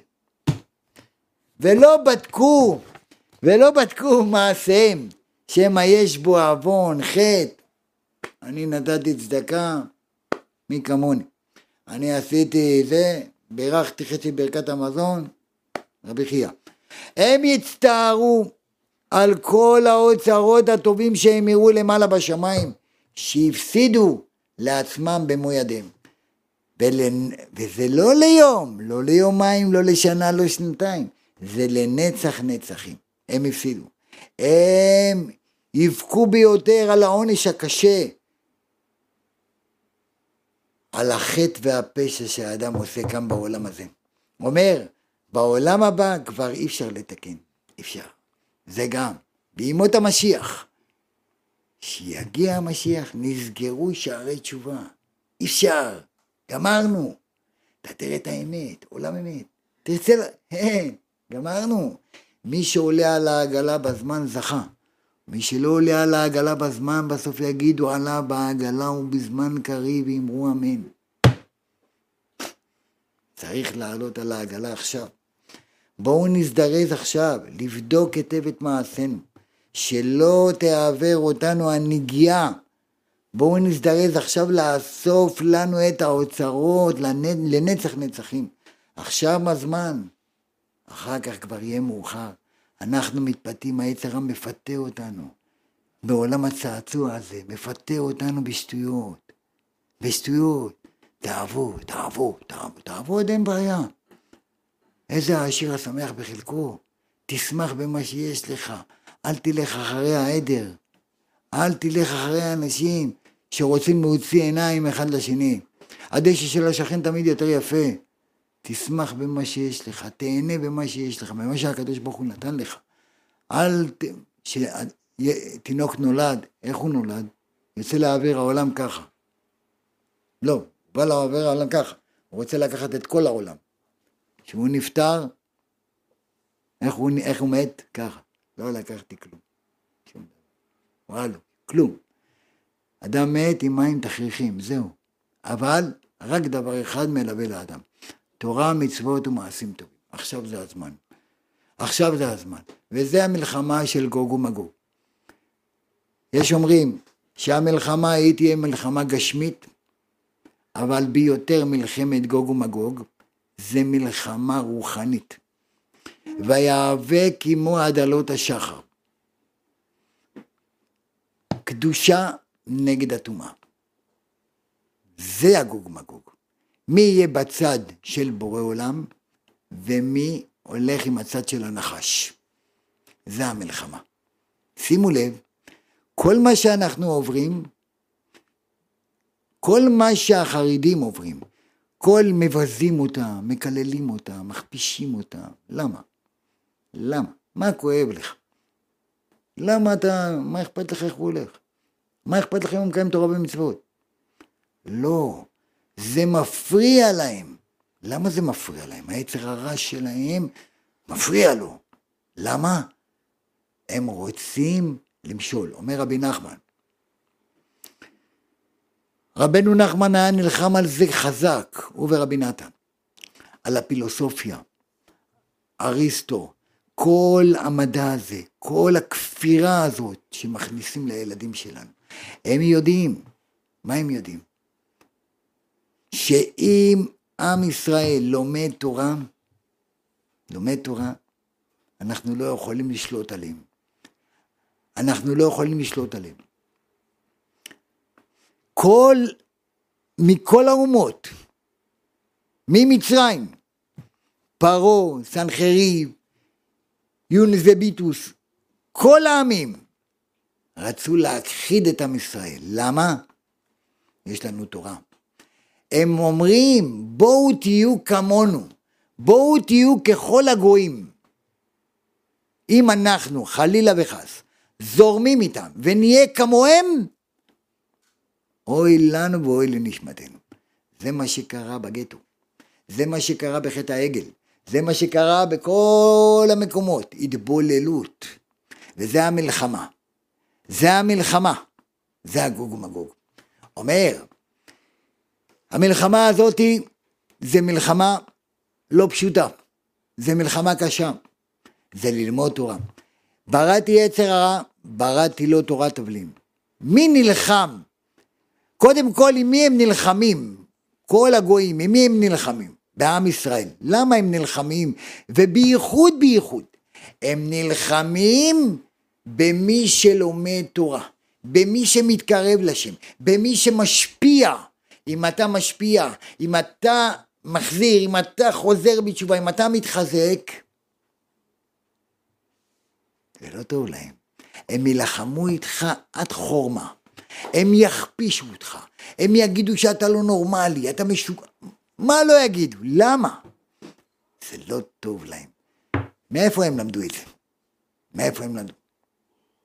ולא בדקו, ולא בדקו מעשיהם, שמא יש בו עוון, חטא. אני נתתי צדקה, מי כמוני. אני עשיתי זה, בירכתי חצי ברכת המזון, רבי חייא. הם יצטערו על כל האוצרות הטובים שהם יראו למעלה בשמיים, שהפסידו לעצמם במו ידיהם. ול... וזה לא ליום, לא ליומיים, לא לשנה, לא שנתיים, זה לנצח נצחים. הם הפסידו. הם יבכו ביותר על העונש הקשה, על החטא והפשע שהאדם עושה כאן בעולם הזה. אומר, בעולם הבא כבר אי אפשר לתקן, אי אפשר. זה גם, בימות המשיח. כשיגיע המשיח נסגרו שערי תשובה. אי אפשר. גמרנו. אתה תראה את האמת, עולם אמת. תרצה, אה, גמרנו. מי שעולה על העגלה בזמן זכה. מי שלא עולה על העגלה בזמן, בסוף יגידו עלה בעגלה ובזמן קריב אמרו אמן. צריך לעלות על העגלה עכשיו. בואו נזדרז עכשיו, לבדוק היטב את מעשינו, שלא תעוור אותנו הנגיעה בואו נזדרז עכשיו לאסוף לנו את האוצרות לנצח נצחים. עכשיו הזמן, אחר כך כבר יהיה מאוחר. אנחנו מתפתים, היצר רע מפתה אותנו. בעולם הצעצוע הזה, מפתה אותנו בשטויות. בשטויות. תאהבו, תאהבו, תאהבו, תאהבו, אין בעיה. איזה העשיר השמח בחלקו. תשמח במה שיש לך. אל תלך אחרי העדר. אל תלך אחרי האנשים שרוצים להוציא עיניים אחד לשני. הדשא של השכן תמיד יותר יפה. תשמח במה שיש לך, תהנה במה שיש לך, במה שהקדוש ברוך הוא נתן לך. אל ת... ש... תינוק נולד, איך הוא נולד? יוצא לאוויר העולם ככה. לא, בא לאוויר העולם ככה. הוא רוצה לקחת את כל העולם. כשהוא נפטר, איך הוא, איך הוא מת? ככה. לא לקחתי כלום. וואלו, כלום. אדם מת עם מים תכריכים, זהו. אבל רק דבר אחד מלווה לאדם. תורה, מצוות ומעשים טובים. עכשיו זה הזמן. עכשיו זה הזמן. וזה המלחמה של גוג ומגוג. יש אומרים שהמלחמה היא תהיה מלחמה גשמית, אבל ביותר מלחמת גוג ומגוג, זה מלחמה רוחנית. ויאבק עמו עד עלות השחר. קדושה נגד הטומאה. זה הגוג מגוג. מי יהיה בצד של בורא עולם ומי הולך עם הצד של הנחש. זה המלחמה. שימו לב, כל מה שאנחנו עוברים, כל מה שהחרדים עוברים, כל מבזים אותה, מקללים אותה, מכפישים אותה, למה? למה? מה כואב לך? למה אתה, מה אכפת לך איך הוא הולך? מה אכפת לך אם הוא מקיים תורה ומצוות? לא, זה מפריע להם. למה זה מפריע להם? היצר הרע שלהם מפריע לו. למה? הם רוצים למשול. אומר רבי נחמן, רבנו נחמן היה נלחם על זה חזק, הוא ורבי נתן, על הפילוסופיה, אריסטו, כל המדע הזה, כל הכפירה הזאת שמכניסים לילדים שלנו. הם יודעים, מה הם יודעים? שאם עם ישראל לומד תורה, לומד תורה, אנחנו לא יכולים לשלוט עליהם. אנחנו לא יכולים לשלוט עליהם. כל, מכל האומות, ממצרים, פרעה, סנחריב, יונס וביטוס, כל העמים רצו להכחיד את עם ישראל. למה? יש לנו תורה. הם אומרים, בואו תהיו כמונו, בואו תהיו ככל הגויים. אם אנחנו, חלילה וחס, זורמים איתם ונהיה כמוהם, אוי לנו ואוי לנשמתנו. זה מה שקרה בגטו. זה מה שקרה בחטא העגל. זה מה שקרה בכל המקומות. התבוללות. וזה המלחמה. זה המלחמה. זה הגוג ומגוג. אומר, המלחמה הזאתי זה מלחמה לא פשוטה. זה מלחמה קשה. זה ללמוד תורה. בראתי יצר הרע, בראתי לו תורת תבלין. מי נלחם? קודם כל, עם מי הם נלחמים? כל הגויים, עם מי הם נלחמים? בעם ישראל. למה הם נלחמים? ובייחוד בייחוד. הם נלחמים במי שלומד תורה, במי שמתקרב לשם, במי שמשפיע. אם אתה משפיע, אם אתה מחזיר, אם אתה חוזר בתשובה, אם אתה מתחזק, זה לא טוב להם. הם יילחמו איתך עד חורמה. הם יכפישו אותך. הם יגידו שאתה לא נורמלי, אתה משוגע. מה לא יגידו? למה? זה לא טוב להם. מאיפה הם למדו את זה? מאיפה הם למדו?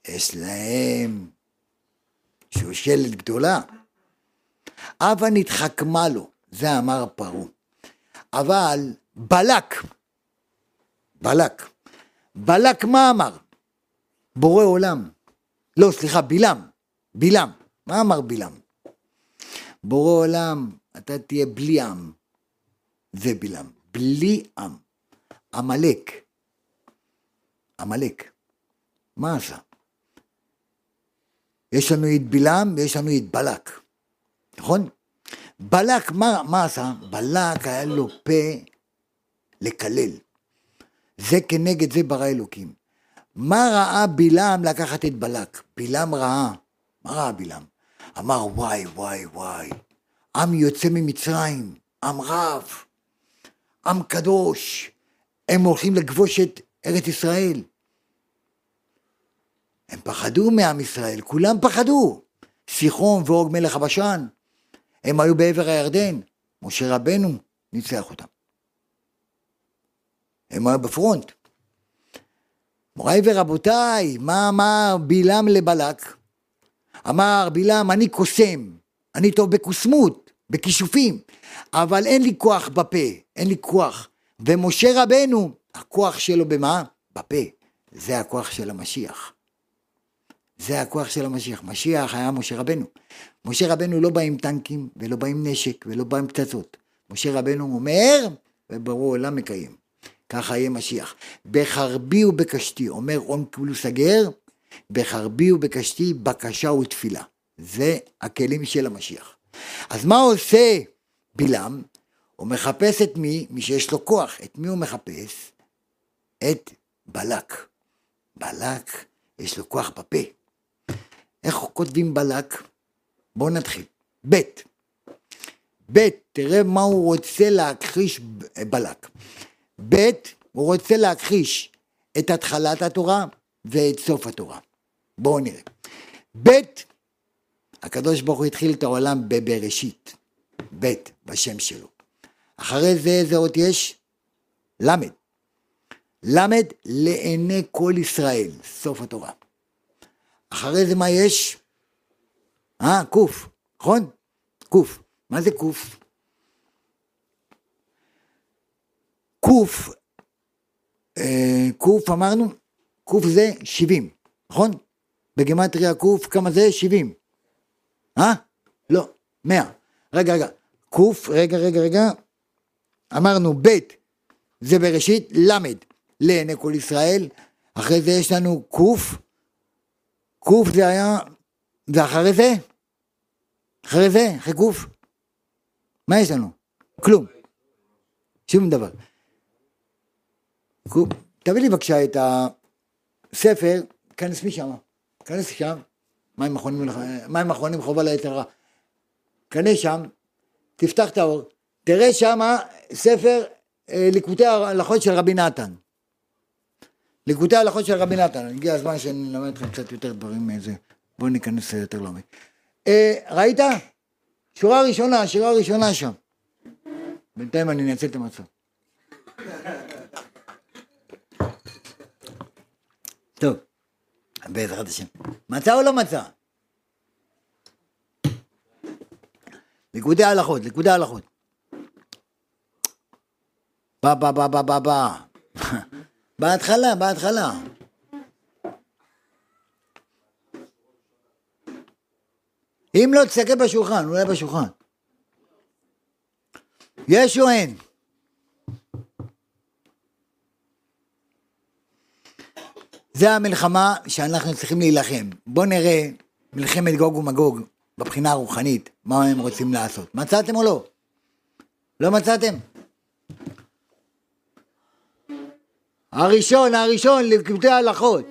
יש להם שושלת גדולה. הבה נתחכמה לו, זה אמר פרעה. אבל בלק, בלק, בלק מה אמר? בורא עולם. לא, סליחה, בלעם. בלעם. מה אמר בלעם? בורא עולם, אתה תהיה בלי עם. זה בלעם. בלי עם. עמלק. עמלק. מה עשה? יש לנו את בלעם ויש לנו את בלק, נכון? בלק, מה, מה עשה? בלק היה לו פה לקלל. זה כנגד זה ברא אלוקים. מה ראה בלעם לקחת את בלק? בלעם ראה. מה ראה בלעם? אמר וואי וואי וואי, עם יוצא ממצרים, עם רב, עם קדוש, הם הולכים לכבוש את ארץ ישראל. הם פחדו מעם ישראל, כולם פחדו. סיחון ואוג מלך הבשן, הם היו בעבר הירדן, משה רבנו ניצח אותם. הם היו בפרונט. מוריי ורבותיי, מה אמר בלעם לבלק? אמר בלעם, אני קוסם, אני טוב בקוסמות, בכישופים, אבל אין לי כוח בפה, אין לי כוח. ומשה רבנו, הכוח שלו במה? בפה. זה הכוח של המשיח. זה הכוח של המשיח. משיח היה משה רבנו. משה רבנו לא בא עם טנקים, ולא בא עם נשק, ולא בא עם פצצות. משה רבנו אומר, וברור עולם מקיים. ככה יהיה משיח. בחרבי ובקשתי, אומר און פולוס הגר, בחרבי ובקשתי בקשה ותפילה. זה הכלים של המשיח. אז מה עושה בלעם? הוא מחפש את מי? מי שיש לו כוח. את מי הוא מחפש? את בלק. בלק, יש לו כוח בפה. איך כותבים בלק? בואו נתחיל. ב' ב', תראה מה הוא רוצה להכחיש בלק. ב', הוא רוצה להכחיש את התחלת התורה ואת סוף התורה. בואו נראה. ב', הקדוש ברוך הוא התחיל את העולם בבראשית. ב', בשם שלו. אחרי זה איזה אות יש? ל'. ל' לעיני כל ישראל, סוף התורה. אחרי זה מה יש? אה, ק', נכון? ק'. מה זה ק'? ק', ק' אמרנו, ק' זה 70, נכון? בגימטריה ק' כמה זה? 70. אה? לא, 100. רגע, רגע. ק', רגע, רגע, רגע. אמרנו ב' זה בראשית, ל' לעיני כל ישראל. אחרי זה יש לנו ק', ק' זה היה, ואחרי זה? אחרי זה, אחרי ק', מה יש לנו? כלום. שום דבר. תביא לי בבקשה את הספר, כנס משם, כנס שם, מים אחרונים, מים אחרונים חובה הרע. כנס שם, תפתח את האור, תראה שם ספר אה, ליקוטי ההלכות של רבי נתן. ליקוטי ההלכות של רבי נתן, הגיע הזמן שאני אלמד אתכם קצת יותר דברים מאיזה, בואו ניכנס יותר לעומק. אה, ראית? שורה ראשונה, שורה ראשונה שם. בינתיים אני אנצל את המצב. טוב, בעזרת השם. מצא או לא מצא? ליכודי הלכות, ליכודי הלכות. בא, בא, בא, בא, בא, בא. בהתחלה, בהתחלה. אם לא, תסתכל בשולחן, אולי בשולחן. יש או אין? זה המלחמה שאנחנו צריכים להילחם. בואו נראה מלחמת גוג ומגוג בבחינה הרוחנית, מה הם רוצים לעשות. מצאתם או לא? לא מצאתם? הראשון, הראשון, לקבוצי ההלכות.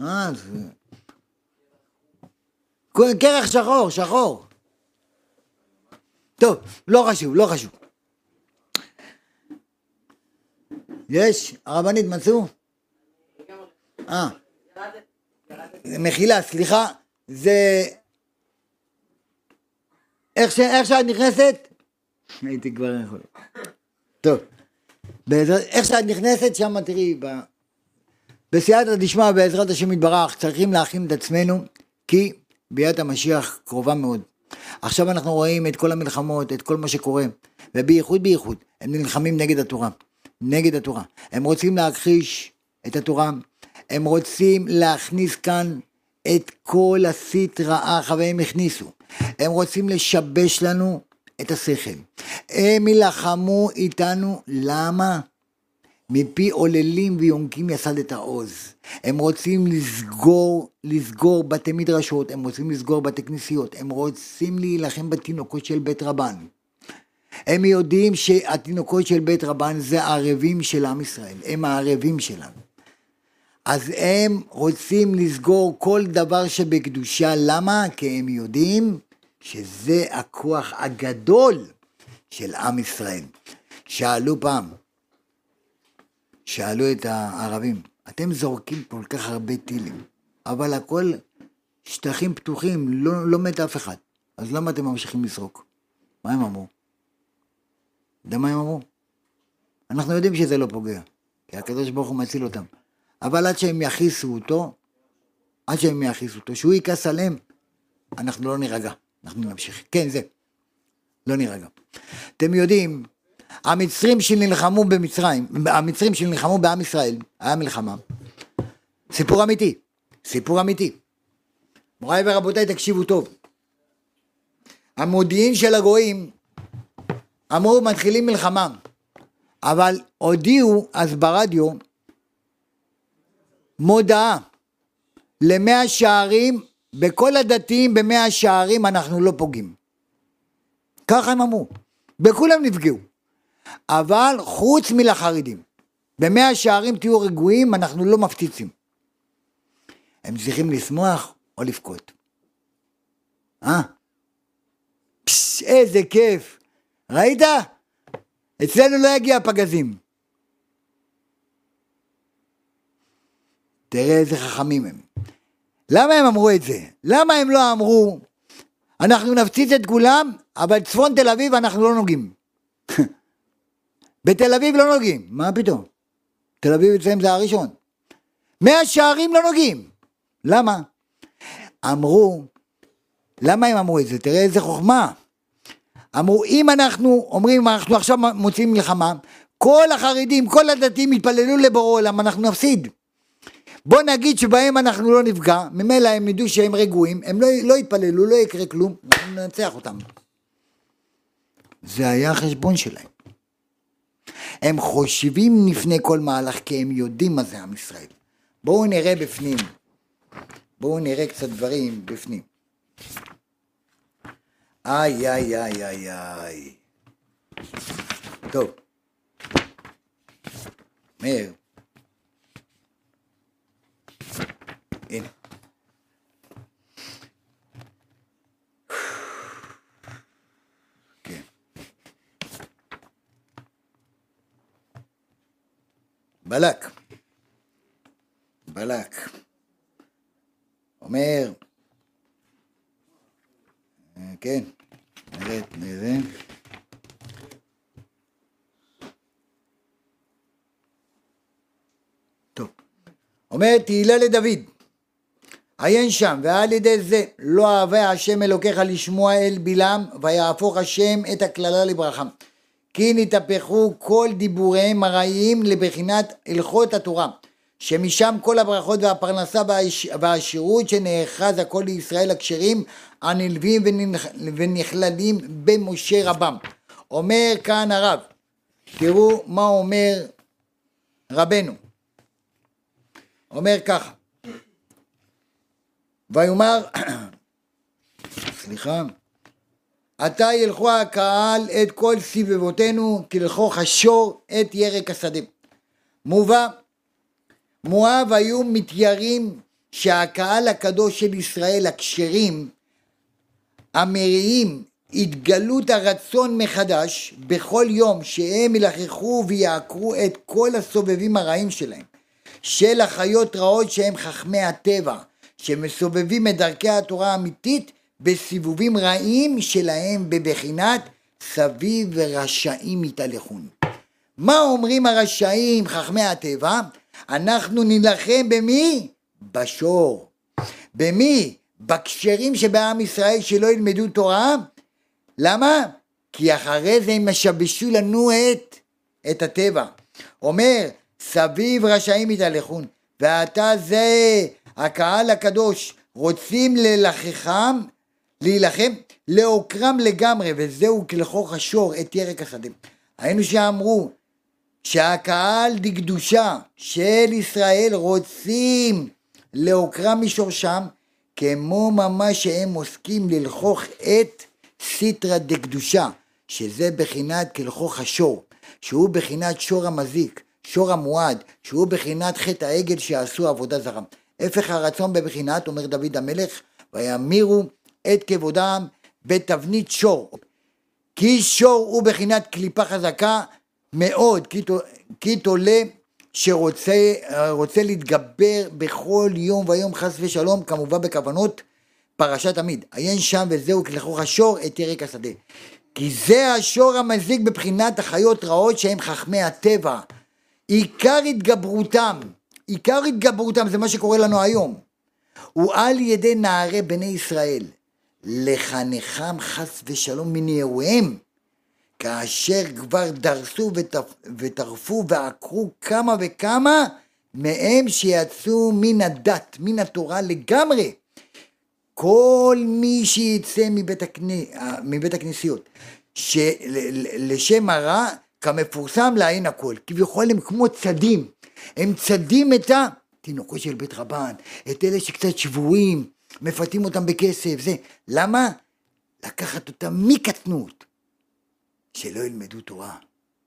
אה, זה... קרח שחור, שחור. טוב, לא חשוב, לא חשוב. יש? הרבנית מצאו? אה. מחילה, סליחה, זה... איך, ש... איך שאת נכנסת? הייתי כבר יכול. טוב. בעזרת... איך שאת נכנסת, שם תראי, ב... בסייעתא דשמיא, בעזרת השם יתברך, צריכים להכין את עצמנו, כי ביאת המשיח קרובה מאוד. עכשיו אנחנו רואים את כל המלחמות, את כל מה שקורה, ובייחוד בייחוד, הם נלחמים נגד התורה. נגד התורה. הם רוצים להכחיש את התורה, הם רוצים להכניס כאן את כל הסטרא אחא והם הכניסו. הם רוצים לשבש לנו את השכל. הם יילחמו איתנו, למה? מפי עוללים ויונקים יסד את העוז. הם רוצים לסגור, לסגור בתי מדרשות, הם רוצים לסגור בתי כנסיות, הם רוצים להילחם בתינוקות של בית רבן. הם יודעים שהתינוקות של בית רבן זה הערבים של עם ישראל, הם הערבים שלנו. אז הם רוצים לסגור כל דבר שבקדושה, למה? כי הם יודעים שזה הכוח הגדול של עם ישראל. שאלו פעם, שאלו את הערבים, אתם זורקים כל כך הרבה טילים, אבל הכל שטחים פתוחים, לא, לא מת אף אחד, אז למה אתם ממשיכים לזרוק? מה הם אמרו? יודע מה הם אמרו? אנחנו יודעים שזה לא פוגע, כי הקדוש ברוך הוא מציל אותם. אבל עד שהם יכעיסו אותו, עד שהם יכעיסו אותו, שהוא יכעס עליהם, אנחנו לא נירגע, אנחנו נמשיך. כן, זה. לא נירגע. אתם יודעים, המצרים שנלחמו במצרים, המצרים שנלחמו בעם ישראל, היה מלחמה. סיפור אמיתי, סיפור אמיתי. מוריי ורבותיי, תקשיבו טוב. המודיעין של הגויים אמרו מתחילים מלחמה, אבל הודיעו אז ברדיו מודעה למאה שערים, בכל הדתיים במאה שערים אנחנו לא פוגעים. ככה הם אמרו, בכולם נפגעו. אבל חוץ מלחרדים, במאה שערים תהיו רגועים, אנחנו לא מפציצים. הם צריכים לשמוח או לבכות. אה? פש, איזה כיף. ראית? אצלנו לא יגיע פגזים. תראה איזה חכמים הם. למה הם אמרו את זה? למה הם לא אמרו, אנחנו נפציץ את כולם, אבל צפון תל אביב אנחנו לא נוגעים. בתל אביב לא נוגעים, מה פתאום? תל אביב אצלם זה הראשון. מאה שערים לא נוגעים. למה? אמרו, למה הם אמרו את זה? תראה איזה חוכמה. אמרו, אם אנחנו אומרים, אנחנו עכשיו מוצאים מלחמה, כל החרדים, כל הדתיים יתפללו לבורא עולם, אנחנו נפסיד. בוא נגיד שבהם אנחנו לא נפגע, ממילא הם ידעו שהם רגועים, הם לא, לא יתפללו, לא יקרה כלום, אנחנו ננצח אותם. זה היה החשבון שלהם. הם חושבים לפני כל מהלך כי הם יודעים מה זה עם ישראל. בואו נראה בפנים. בואו נראה קצת דברים בפנים. איי איי איי איי איי. טוב. מאיר. כן. בלק. בלק. אומר, אה, כן, את זה. טוב. אומר תהילה לדוד, עיין שם, ועל ידי זה לא אהבה השם אלוקיך לשמוע אל בלעם, ויהפוך השם את הקללה לברכה. כי נתהפכו כל דיבוריהם הרעים לבחינת הלכות התורה. שמשם כל הברכות והפרנסה והשירות שנאחז הכל לישראל הכשרים הנלווים ונכללים במשה רבם. אומר כאן הרב, תראו מה אומר רבנו. אומר ככה, ויאמר, סליחה, עתה ילכו הקהל את כל סביבותינו כלכו חשור את ירק השדה. מובא מואב היו מתיירים שהקהל הקדוש של ישראל, הכשרים, המריעים, התגלות הרצון מחדש בכל יום שהם ילחכו ויעקרו את כל הסובבים הרעים שלהם, של החיות רעות שהם חכמי הטבע, שמסובבים את דרכי התורה האמיתית בסיבובים רעים שלהם בבחינת סביב ורשעים יתהלכון. מה אומרים הרשעים חכמי הטבע? אנחנו נילחם במי? בשור. במי? בכשרים שבעם ישראל שלא ילמדו תורה? למה? כי אחרי זה הם משבשו לנו את, את הטבע. אומר, סביב רשעים יתהלכון, ועתה זה הקהל הקדוש רוצים ללחכם, להילחם, לעוקרם לגמרי, וזהו כלכוך השור את ירק השדה. היינו שאמרו, שהקהל דקדושה של ישראל רוצים לעוקרם משורשם, כמו ממש שהם עוסקים ללכוך את סיטרא דקדושה, שזה בחינת כלכוך השור, שהוא בחינת שור המזיק, שור המועד, שהוא בחינת חטא העגל שעשו עבודה זרה. הפך הרצון בבחינת, אומר דוד המלך, וימירו את כבודם בתבנית שור. כי שור הוא בחינת קליפה חזקה מאוד, כי תולה שרוצה להתגבר בכל יום ויום חס ושלום, כמובן בכוונות פרשת תמיד. עיין שם וזהו כלכוך השור את ירק השדה. כי זה השור המזיק בבחינת החיות רעות שהם חכמי הטבע. עיקר התגברותם, עיקר התגברותם זה מה שקורה לנו היום, הוא על ידי נערי בני ישראל, לחנכם חס ושלום מנעוריהם, כאשר כבר דרסו וטרפו ועקרו כמה וכמה מהם שיצאו מן הדת, מן התורה לגמרי. כל מי שיצא מבית, הכני, מבית הכנסיות של, לשם הרע, כמפורסם לעין הכל. כביכול הם כמו צדים, הם צדים את התינוקות של בית רבן, את אלה שקצת שבויים, מפתים אותם בכסף, זה. למה? לקחת אותם מקטנות, שלא ילמדו תורה,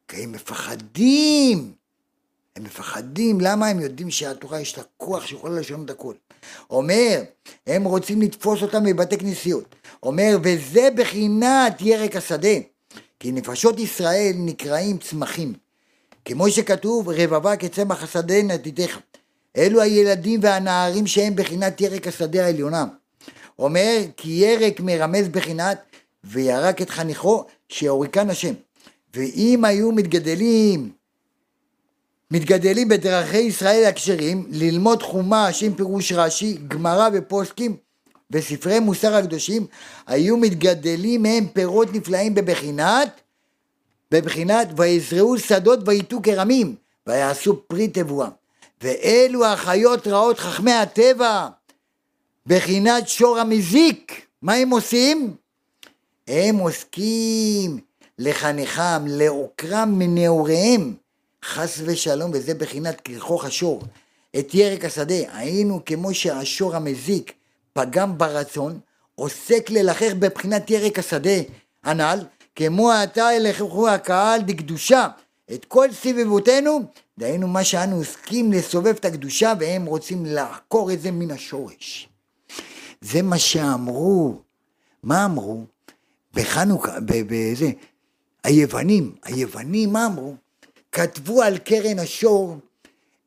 כי הם מפחדים. הם מפחדים, למה? הם יודעים שהתורה יש לה כוח שיכולה לשנות הכל. אומר, הם רוצים לתפוס אותם מבתי כנסיות. אומר, וזה בחינת ירק השדה. כי נפשות ישראל נקראים צמחים. כמו שכתוב, רבבה כצמח השדה נתיתך. אלו הילדים והנערים שהם בחינת ירק השדה העליונה. אומר, כי ירק מרמז בחינת וירק את חניכו שהוריקן השם. ואם היו מתגדלים מתגדלים בדרכי ישראל הכשרים, ללמוד חומש עם פירוש רש"י, גמרא ופוסקים וספרי מוסר הקדושים, היו מתגדלים מהם פירות נפלאים בבחינת, בבחינת ויזרעו שדות ויטו כרמים, ויעשו פרי תבואה. ואלו החיות רעות חכמי הטבע, בחינת שור המזיק, מה הם עושים? הם עוסקים לחנכם, לעוקרם מנעוריהם, חס ושלום, וזה בחינת כרכוך השור. את ירק השדה, היינו כמו שהשור המזיק פגם ברצון, עוסק ללחך בבחינת ירק השדה הנ"ל, כמו עתה ילכו הקהל דקדושה. את כל סביבותינו, דהיינו מה שאנו עוסקים לסובב את הקדושה והם רוצים לעקור את זה מן השורש. זה מה שאמרו. מה אמרו? בחנוכה, בזה, היוונים, היוונים מה אמרו? כתבו על קרן השור,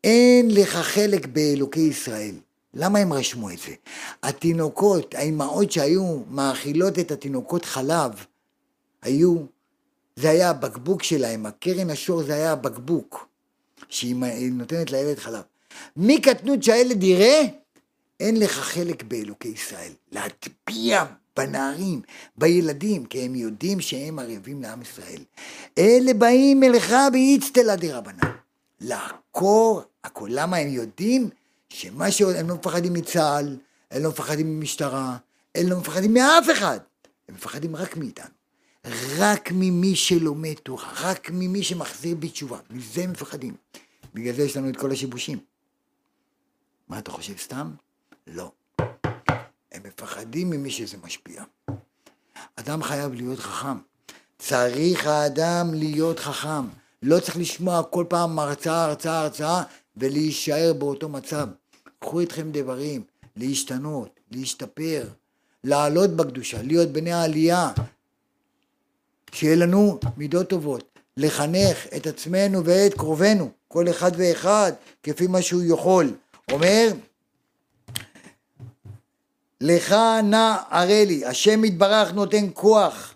אין לך חלק באלוקי ישראל. למה הם רשמו את זה? התינוקות, האימהות שהיו מאכילות את התינוקות חלב, היו, זה היה הבקבוק שלהם, הקרן השור זה היה הבקבוק שהיא נותנת לילד חלב. מקטנות שהילד יראה, אין לך חלק באלוקי ישראל. להטביע בנערים, בילדים, כי הם יודעים שהם ערבים לעם ישראל. אלה באים אליך באיצטלה דרבנן. לעקור הכל. למה הם יודעים שמה ש... הם לא מפחדים מצה"ל, הם לא מפחדים ממשטרה, הם לא מפחדים מאף אחד. הם מפחדים רק מאיתנו. רק ממי שלומד תורה, רק ממי שמחזיר בתשובה. מזה הם מפחדים. בגלל זה יש לנו את כל השיבושים. מה אתה חושב סתם? לא. הם מפחדים ממי שזה משפיע. אדם חייב להיות חכם. צריך האדם להיות חכם. לא צריך לשמוע כל פעם הרצאה, הרצאה, הרצאה, ולהישאר באותו מצב. קחו איתכם דברים, להשתנות, להשתפר, לעלות בקדושה, להיות בני העלייה, שיהיה לנו מידות טובות, לחנך את עצמנו ואת קרובינו, כל אחד ואחד, כפי מה שהוא יכול. אומר, לך נא הרי לי, השם יתברך נותן כוח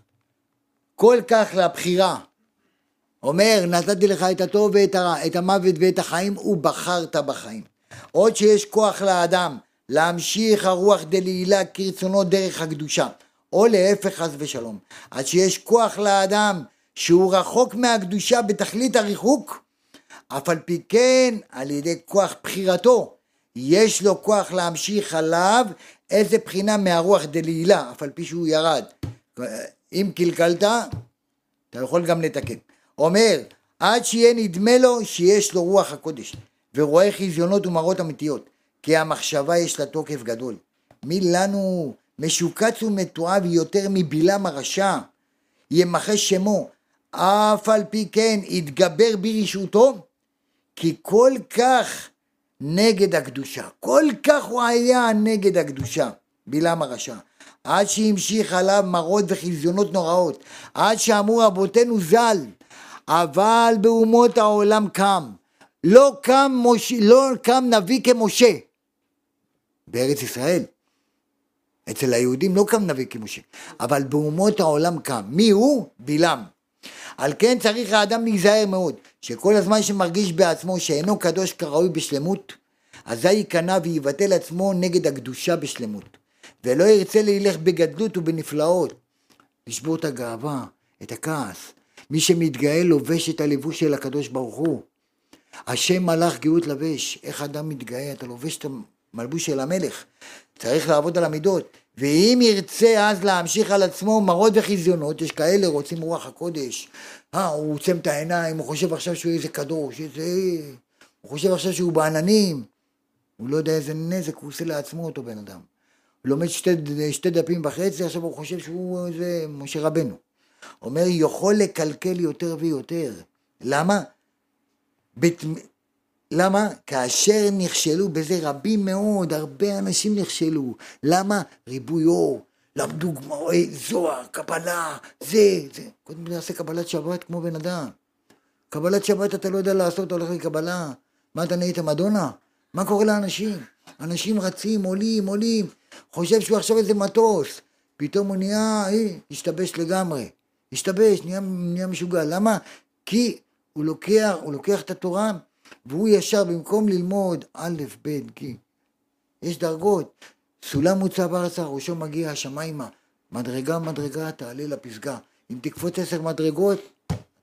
כל כך לבחירה. אומר, נתתי לך את הטוב ואת הרע, את המוות ואת החיים, ובחרת בחיים. עוד שיש כוח לאדם להמשיך הרוח דלעילה כרצונו דרך הקדושה, או להפך חס ושלום. עד שיש כוח לאדם שהוא רחוק מהקדושה בתכלית הריחוק, אף על פי כן על ידי כוח בחירתו יש לו כוח להמשיך עליו איזה בחינה מהרוח דלעילה, אף על פי שהוא ירד. אם קלקלת, אתה יכול גם לתקן. אומר, עד שיהיה נדמה לו שיש לו רוח הקודש, ורואה חזיונות ומראות אמיתיות, כי המחשבה יש לה תוקף גדול. מי לנו משוקץ ומתועב יותר מבלעם הרשע, ימחה שמו, אף על פי כן יתגבר ברשעותו, כי כל כך נגד הקדושה. כל כך הוא היה נגד הקדושה, בלעם הרשע. עד שהמשיך עליו מראות וחזיונות נוראות, עד שאמרו רבותינו ז"ל, אבל באומות העולם קם, לא קם, מוש... לא קם נביא כמשה בארץ ישראל. אצל היהודים לא קם נביא כמשה, אבל באומות העולם קם. מי הוא? בלעם. על כן צריך האדם להיזהר מאוד, שכל הזמן שמרגיש בעצמו שאינו קדוש כראוי בשלמות, אזי ייכנע ויבטל עצמו נגד הקדושה בשלמות, ולא ירצה להילך בגדלות ובנפלאות, לשבור את הגאווה, את הכעס. מי שמתגאה לובש את הלבוש של הקדוש ברוך הוא. השם מלאך גאות לבש, איך אדם מתגאה, אתה לובש את המלבוש של המלך, צריך לעבוד על המידות, ואם ירצה אז להמשיך על עצמו מראות וחזיונות, יש כאלה רוצים רוח הקודש, אה, הוא עוצם את העיניים, הוא חושב עכשיו שהוא איזה קדוש, איזה... הוא חושב עכשיו שהוא בעננים, הוא לא יודע איזה נזק הוא עושה לעצמו אותו בן אדם. הוא לומד שתי, שתי דפים וחצי, עכשיו הוא חושב שהוא איזה משה רבנו. אומר, יכול לקלקל יותר ויותר. למה? בת... למה? כאשר נכשלו בזה רבים מאוד, הרבה אנשים נכשלו. למה? ריבוי אור. למדו גמרי זוהר, קבלה, זה, זה. קודם נעשה קבלת שבת כמו בן אדם. קבלת שבת אתה לא יודע לעשות, אתה הולך לקבלה. מה אתה נהיית מדונה? מה קורה לאנשים? אנשים רצים, עולים, עולים. חושב שהוא עכשיו איזה מטוס. פתאום הוא נהיה, אי, אה, השתבש לגמרי. השתבש, נהיה, נהיה משוגע. למה? כי הוא לוקח, הוא לוקח את התורה והוא ישר במקום ללמוד א', ב', ג', יש דרגות. סולם מוצב ארצה, ראשו מגיע השמיימה. מדרגה מדרגה תעלה לפסגה. אם תקפוץ עשר מדרגות,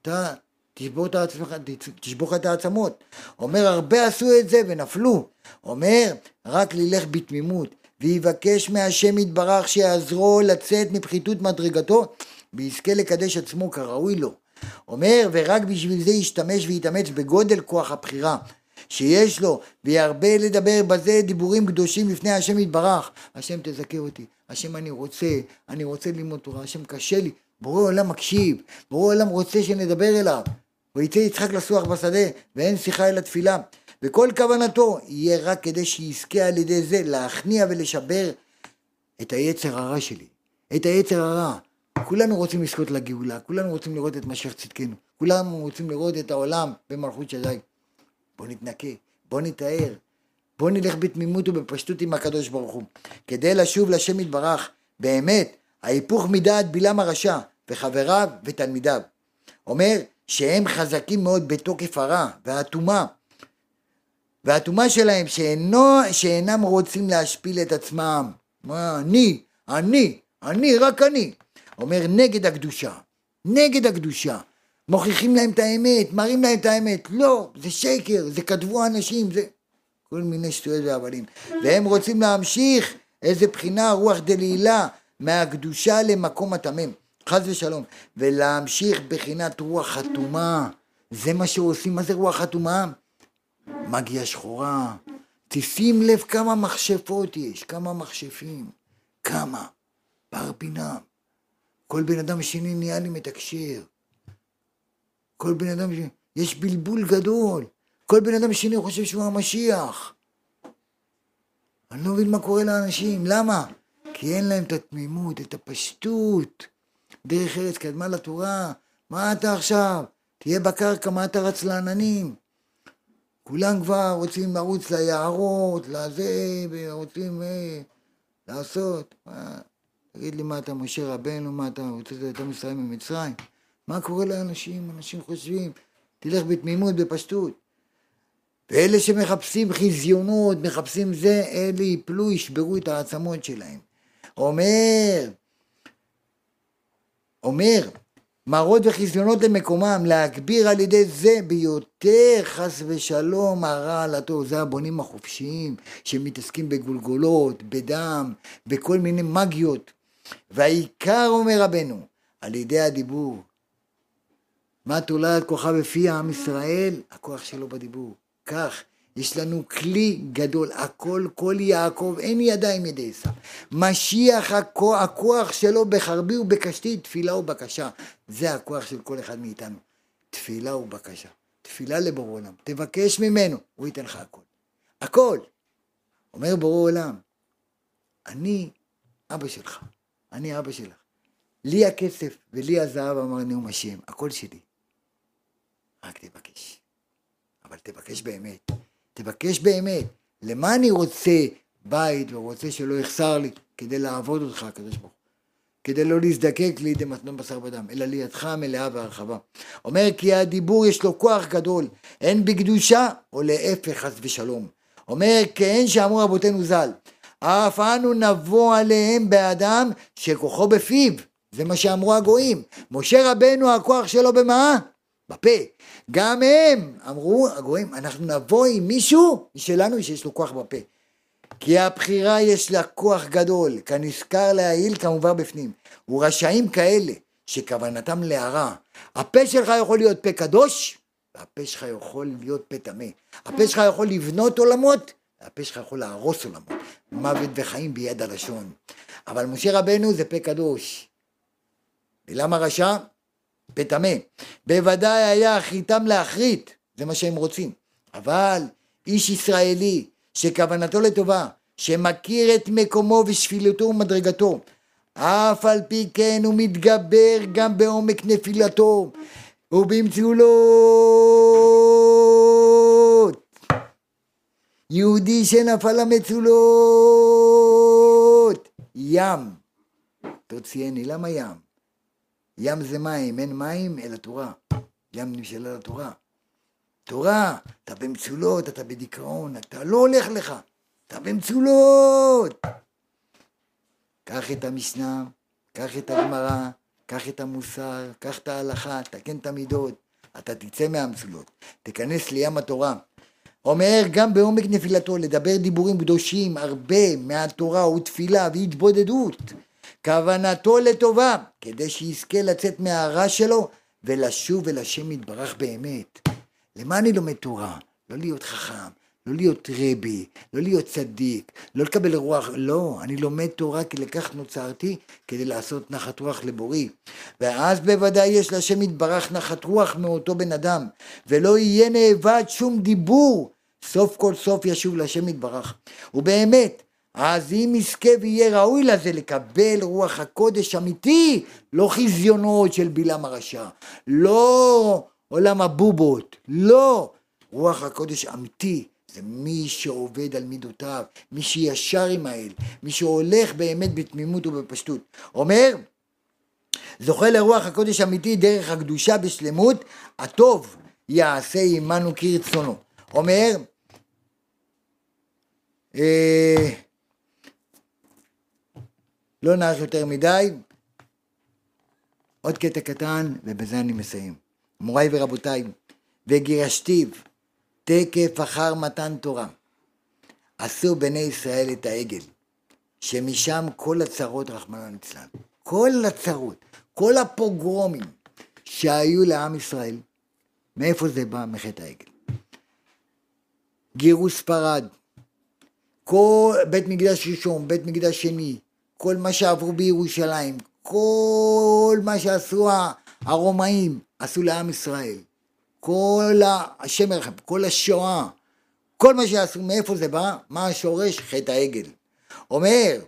אתה תשבור את, את העצמות. אומר, הרבה עשו את זה ונפלו. אומר, רק ללך בתמימות, ויבקש מהשם יתברך שיעזרו לצאת מפחיתות מדרגתו, ויזכה לקדש עצמו כראוי לו. אומר, ורק בשביל זה ישתמש ויתאמץ בגודל כוח הבחירה שיש לו, וירבה לדבר בזה דיבורים קדושים לפני השם יתברך. השם תזכה אותי, השם אני רוצה, אני רוצה ללמוד תורה, השם קשה לי. בורא עולם מקשיב, בורא עולם רוצה שנדבר אליו. ויצא יצחק לסוח בשדה, ואין שיחה אלא תפילה. וכל כוונתו יהיה רק כדי שיזכה על ידי זה להכניע ולשבר את היצר הרע שלי, את היצר הרע. כולנו רוצים לזכות לגאולה, כולנו רוצים לראות את משיח צדקנו, כולנו רוצים לראות את העולם במלכות שדי. בוא נתנקה, בוא נתאר, בוא נלך בתמימות ובפשטות עם הקדוש ברוך הוא, כדי לשוב לשם יתברך, באמת, ההיפוך מדעת בלעם הרשע וחבריו ותלמידיו. אומר שהם חזקים מאוד בתוקף הרע והטומאה, והטומאה שלהם שאינו, שאינם רוצים להשפיל את עצמם. מה, אני, אני, אני, רק אני. אומר נגד הקדושה, נגד הקדושה. מוכיחים להם את האמת, מראים להם את האמת. לא, זה שקר, זה כתבו אנשים, זה... כל מיני שטויות והבלים. והם רוצים להמשיך איזה בחינה, רוח דלילה, מהקדושה למקום התמם, חס ושלום. ולהמשיך בחינת רוח חתומה. זה מה שעושים, מה זה רוח חתומה? מגיה שחורה. תשים לב כמה מכשפות יש, כמה מכשפים. כמה. בר בינם. כל בן אדם שני נהיה לי מתקשר. כל בן אדם שני, יש בלבול גדול. כל בן אדם שני חושב שהוא המשיח. אני לא מבין מה קורה לאנשים, למה? כי אין להם את התמימות, את הפשטות. דרך ארץ קדמה לתורה, מה אתה עכשיו? תהיה בקרקע, מה אתה רץ לעננים? כולם כבר רוצים לרוץ ליערות, לזה, ורוצים אה, לעשות. מה? תגיד לי, מה אתה משה רבנו, מה אתה רוצה את עם ישראל ממצרים? מה קורה לאנשים? אנשים חושבים, תלך בתמימות, בפשטות. ואלה שמחפשים חזיונות, מחפשים זה, אלה יפלו, ישברו את העצמות שלהם. אומר, אומר, מראות וחזיונות למקומם, להגביר על ידי זה ביותר חס ושלום הרע על הטוב. זה הבונים החופשיים שמתעסקים בגולגולות, בדם, בכל מיני מגיות. והעיקר, אומר רבנו, על ידי הדיבור. מה תולד כוכב בפי עם ישראל? הכוח שלו בדיבור. כך, יש לנו כלי גדול, הכל כל יעקב, אין ידיים ידי עשיו. משיח הכוח, הכוח שלו בחרבי ובקשתי, תפילה ובקשה. זה הכוח של כל אחד מאיתנו. תפילה ובקשה. תפילה לבורא עולם. תבקש ממנו, הוא ייתן לך הכל. הכל. אומר בורא עולם, אני אבא שלך. אני אבא שלך. לי הכסף ולי הזהב, אמר נאום השם, הכל שלי. רק תבקש. אבל תבקש באמת. תבקש באמת. למה אני רוצה בית ורוצה שלא יחסר לי? כדי לעבוד אותך, הקדוש ברוך. כדי לא להזדקק לידי מתנות בשר ודם, אלא לידך המלאה והרחבה. אומר כי הדיבור יש לו כוח גדול, הן בקדושה או להפך חס ושלום. אומר כן שאמרו רבותינו ז"ל, אף אנו נבוא עליהם באדם שכוחו בפיו, זה מה שאמרו הגויים. משה רבנו הכוח שלו במה? בפה. גם הם אמרו הגויים, אנחנו נבוא עם מישהו משלנו שיש לו כוח בפה. כי הבחירה יש לה כוח גדול, כנזכר להעיל כמובן בפנים. ורשעים כאלה שכוונתם להרע. הפה שלך יכול להיות פה קדוש, והפה שלך יכול להיות פה טמא. הפה שלך יכול לבנות עולמות, והפה שלך יכול להרוס עולמות. מוות וחיים ביד הלשון. אבל משה רבנו זה פה קדוש. ולמה רשע? פה טמא. בוודאי היה אחריתם להחריט, זה מה שהם רוצים. אבל איש ישראלי שכוונתו לטובה, שמכיר את מקומו ושפילותו ומדרגתו, אף על פי כן הוא מתגבר גם בעומק נפילתו ובמצולות. יהודי שנפל למצולות, ים. תוציאני, למה ים? ים זה מים, אין מים אלא תורה. ים נמשלה לתורה. תורה, אתה במצולות, אתה בדיכאון, אתה לא הולך לך, אתה במצולות. קח את המשנה, קח את הגמרא, קח את המוסר, קח את ההלכה, תקן את המידות, אתה תצא מהמצולות, תיכנס לים התורה. אומר גם בעומק נפילתו לדבר דיבורים קדושים הרבה מהתורה ותפילה והתבודדות כוונתו לטובה כדי שיזכה לצאת מהרע שלו ולשוב אל השם יתברך באמת. למה אני לומד תורה? לא להיות חכם, לא להיות רבי, לא להיות צדיק, לא לקבל רוח, לא, אני לומד תורה כי לכך נוצרתי, כדי לעשות נחת רוח לבורי. ואז בוודאי יש להשם יתברך נחת רוח מאותו בן אדם, ולא יהיה נאבד שום דיבור, סוף כל סוף ישוב להשם יתברך. ובאמת, אז אם יזכה ויהיה ראוי לזה לקבל רוח הקודש אמיתי, לא חזיונות של בלעם הרשע, לא עולם הבובות, לא, רוח הקודש אמיתי, זה מי שעובד על מידותיו, מי שישר עם האל, מי שהולך באמת בתמימות ובפשטות. אומר, זוכה לרוח הקודש אמיתי דרך הקדושה בשלמות, הטוב יעשה עמנו כרצונו. אומר, אה, לא נערך יותר מדי, עוד קטע קטן ובזה אני מסיים. מוריי ורבותיי, וגירשתיו תקף אחר מתן תורה. עשו בני ישראל את העגל, שמשם כל הצרות, רחמנא ליצלן, כל הצרות, כל הפוגרומים שהיו לעם ישראל, מאיפה זה בא? מחטא העגל. גירוש ספרד, כל בית מקדש ראשון, בית מקדש שני, כל מה שעברו בירושלים, כל מה שעשו הרומאים, עשו לעם ישראל. כל השם ירחם, כל השואה, כל מה שעשו, מאיפה זה בא? מה השורש? חטא העגל. אומר,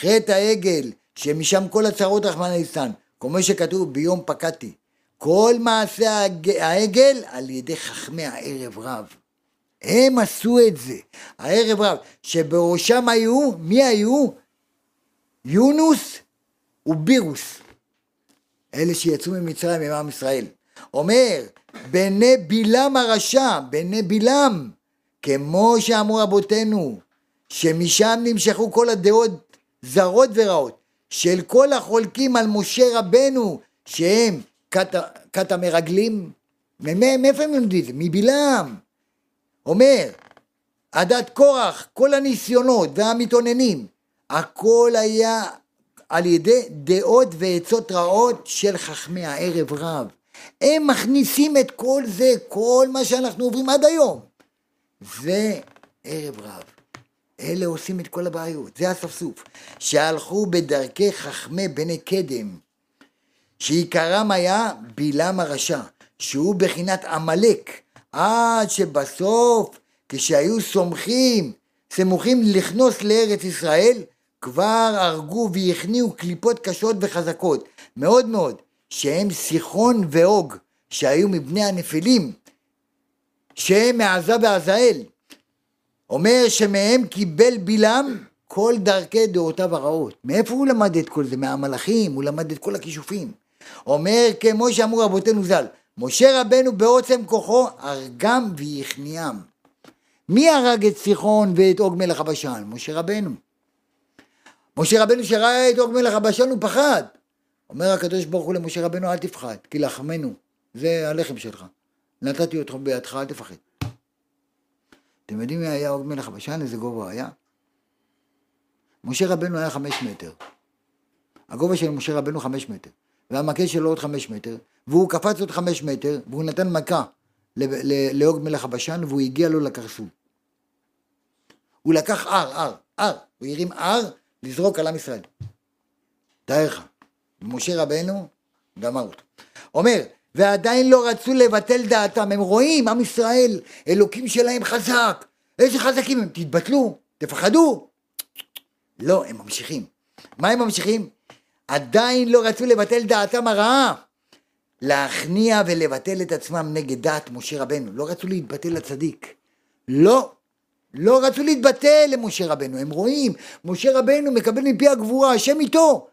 חטא העגל, שמשם כל הצרות רחמנא ליצלן, כמו שכתוב ביום פקדתי, כל מעשה העגל על ידי חכמי הערב רב. הם עשו את זה, הערב רב, שבראשם היו, מי היו? יונוס ובירוס, אלה שיצאו ממצרים עם עם ישראל. אומר, בני בלעם הרשע, בני בלעם, כמו שאמרו רבותינו, שמשם נמשכו כל הדעות זרות ורעות, של כל החולקים על משה רבנו, שהם כת המרגלים, מאיפה הם לומדים את זה? מבלעם. אומר, עדת קורח, כל הניסיונות והמתאוננים, הכל היה על ידי דעות ועצות רעות של חכמי הערב רב. הם מכניסים את כל זה, כל מה שאנחנו עוברים עד היום. זה ערב רב. אלה עושים את כל הבעיות, זה הספסוף. שהלכו בדרכי חכמי בני קדם, שעיקרם היה בלעם הרשע, שהוא בחינת עמלק, עד שבסוף, כשהיו סומכים, סמוכים לכנוס לארץ ישראל, כבר הרגו והכניעו קליפות קשות וחזקות, מאוד מאוד, שהם סיחון ואוג, שהיו מבני הנפילים, שהם מעזה ועזאל. אומר שמהם קיבל בלעם כל דרכי דעותיו הרעות. מאיפה הוא למד את כל זה? מהמלאכים, הוא למד את כל הכישופים. אומר כמו שאמרו רבותינו ז"ל, משה רבנו בעוצם כוחו הרגם והכניעם. מי הרג את סיחון ואת עוג מלך הבשן? משה רבנו. משה רבנו שראה את עוג מלך הבשן הוא פחד. אומר הקדוש ברוך הוא למשה רבנו אל תפחד, כי לחמנו, זה הלחם שלך. נתתי אותך בידך, אל תפחד. אתם יודעים מי היה עוג מלך הבשן? איזה גובה היה? משה רבנו היה חמש מטר. הגובה של משה רבנו חמש מטר. והמקל שלו עוד חמש מטר, והוא קפץ עוד חמש מטר, והוא נתן מכה לאוג מלך הבשן, והוא הגיע לו לקרסול. הוא לקח הר, הר, הר, הוא הרים הר לזרוק על עם ישראל. תאר לך, משה רבנו גמר אותו. אומר, ועדיין לא רצו לבטל דעתם, הם רואים, עם ישראל, אלוקים שלהם חזק, איזה חזקים הם, תתבטלו, תפחדו. לא, הם ממשיכים. מה הם ממשיכים? עדיין לא רצו לבטל דעתם הרעה. להכניע ולבטל את עצמם נגד דעת משה רבנו. לא רצו להתבטל לצדיק. לא. לא רצו להתבטל למשה רבנו. הם רואים, משה רבנו מקבל מפי הגבורה, השם איתו.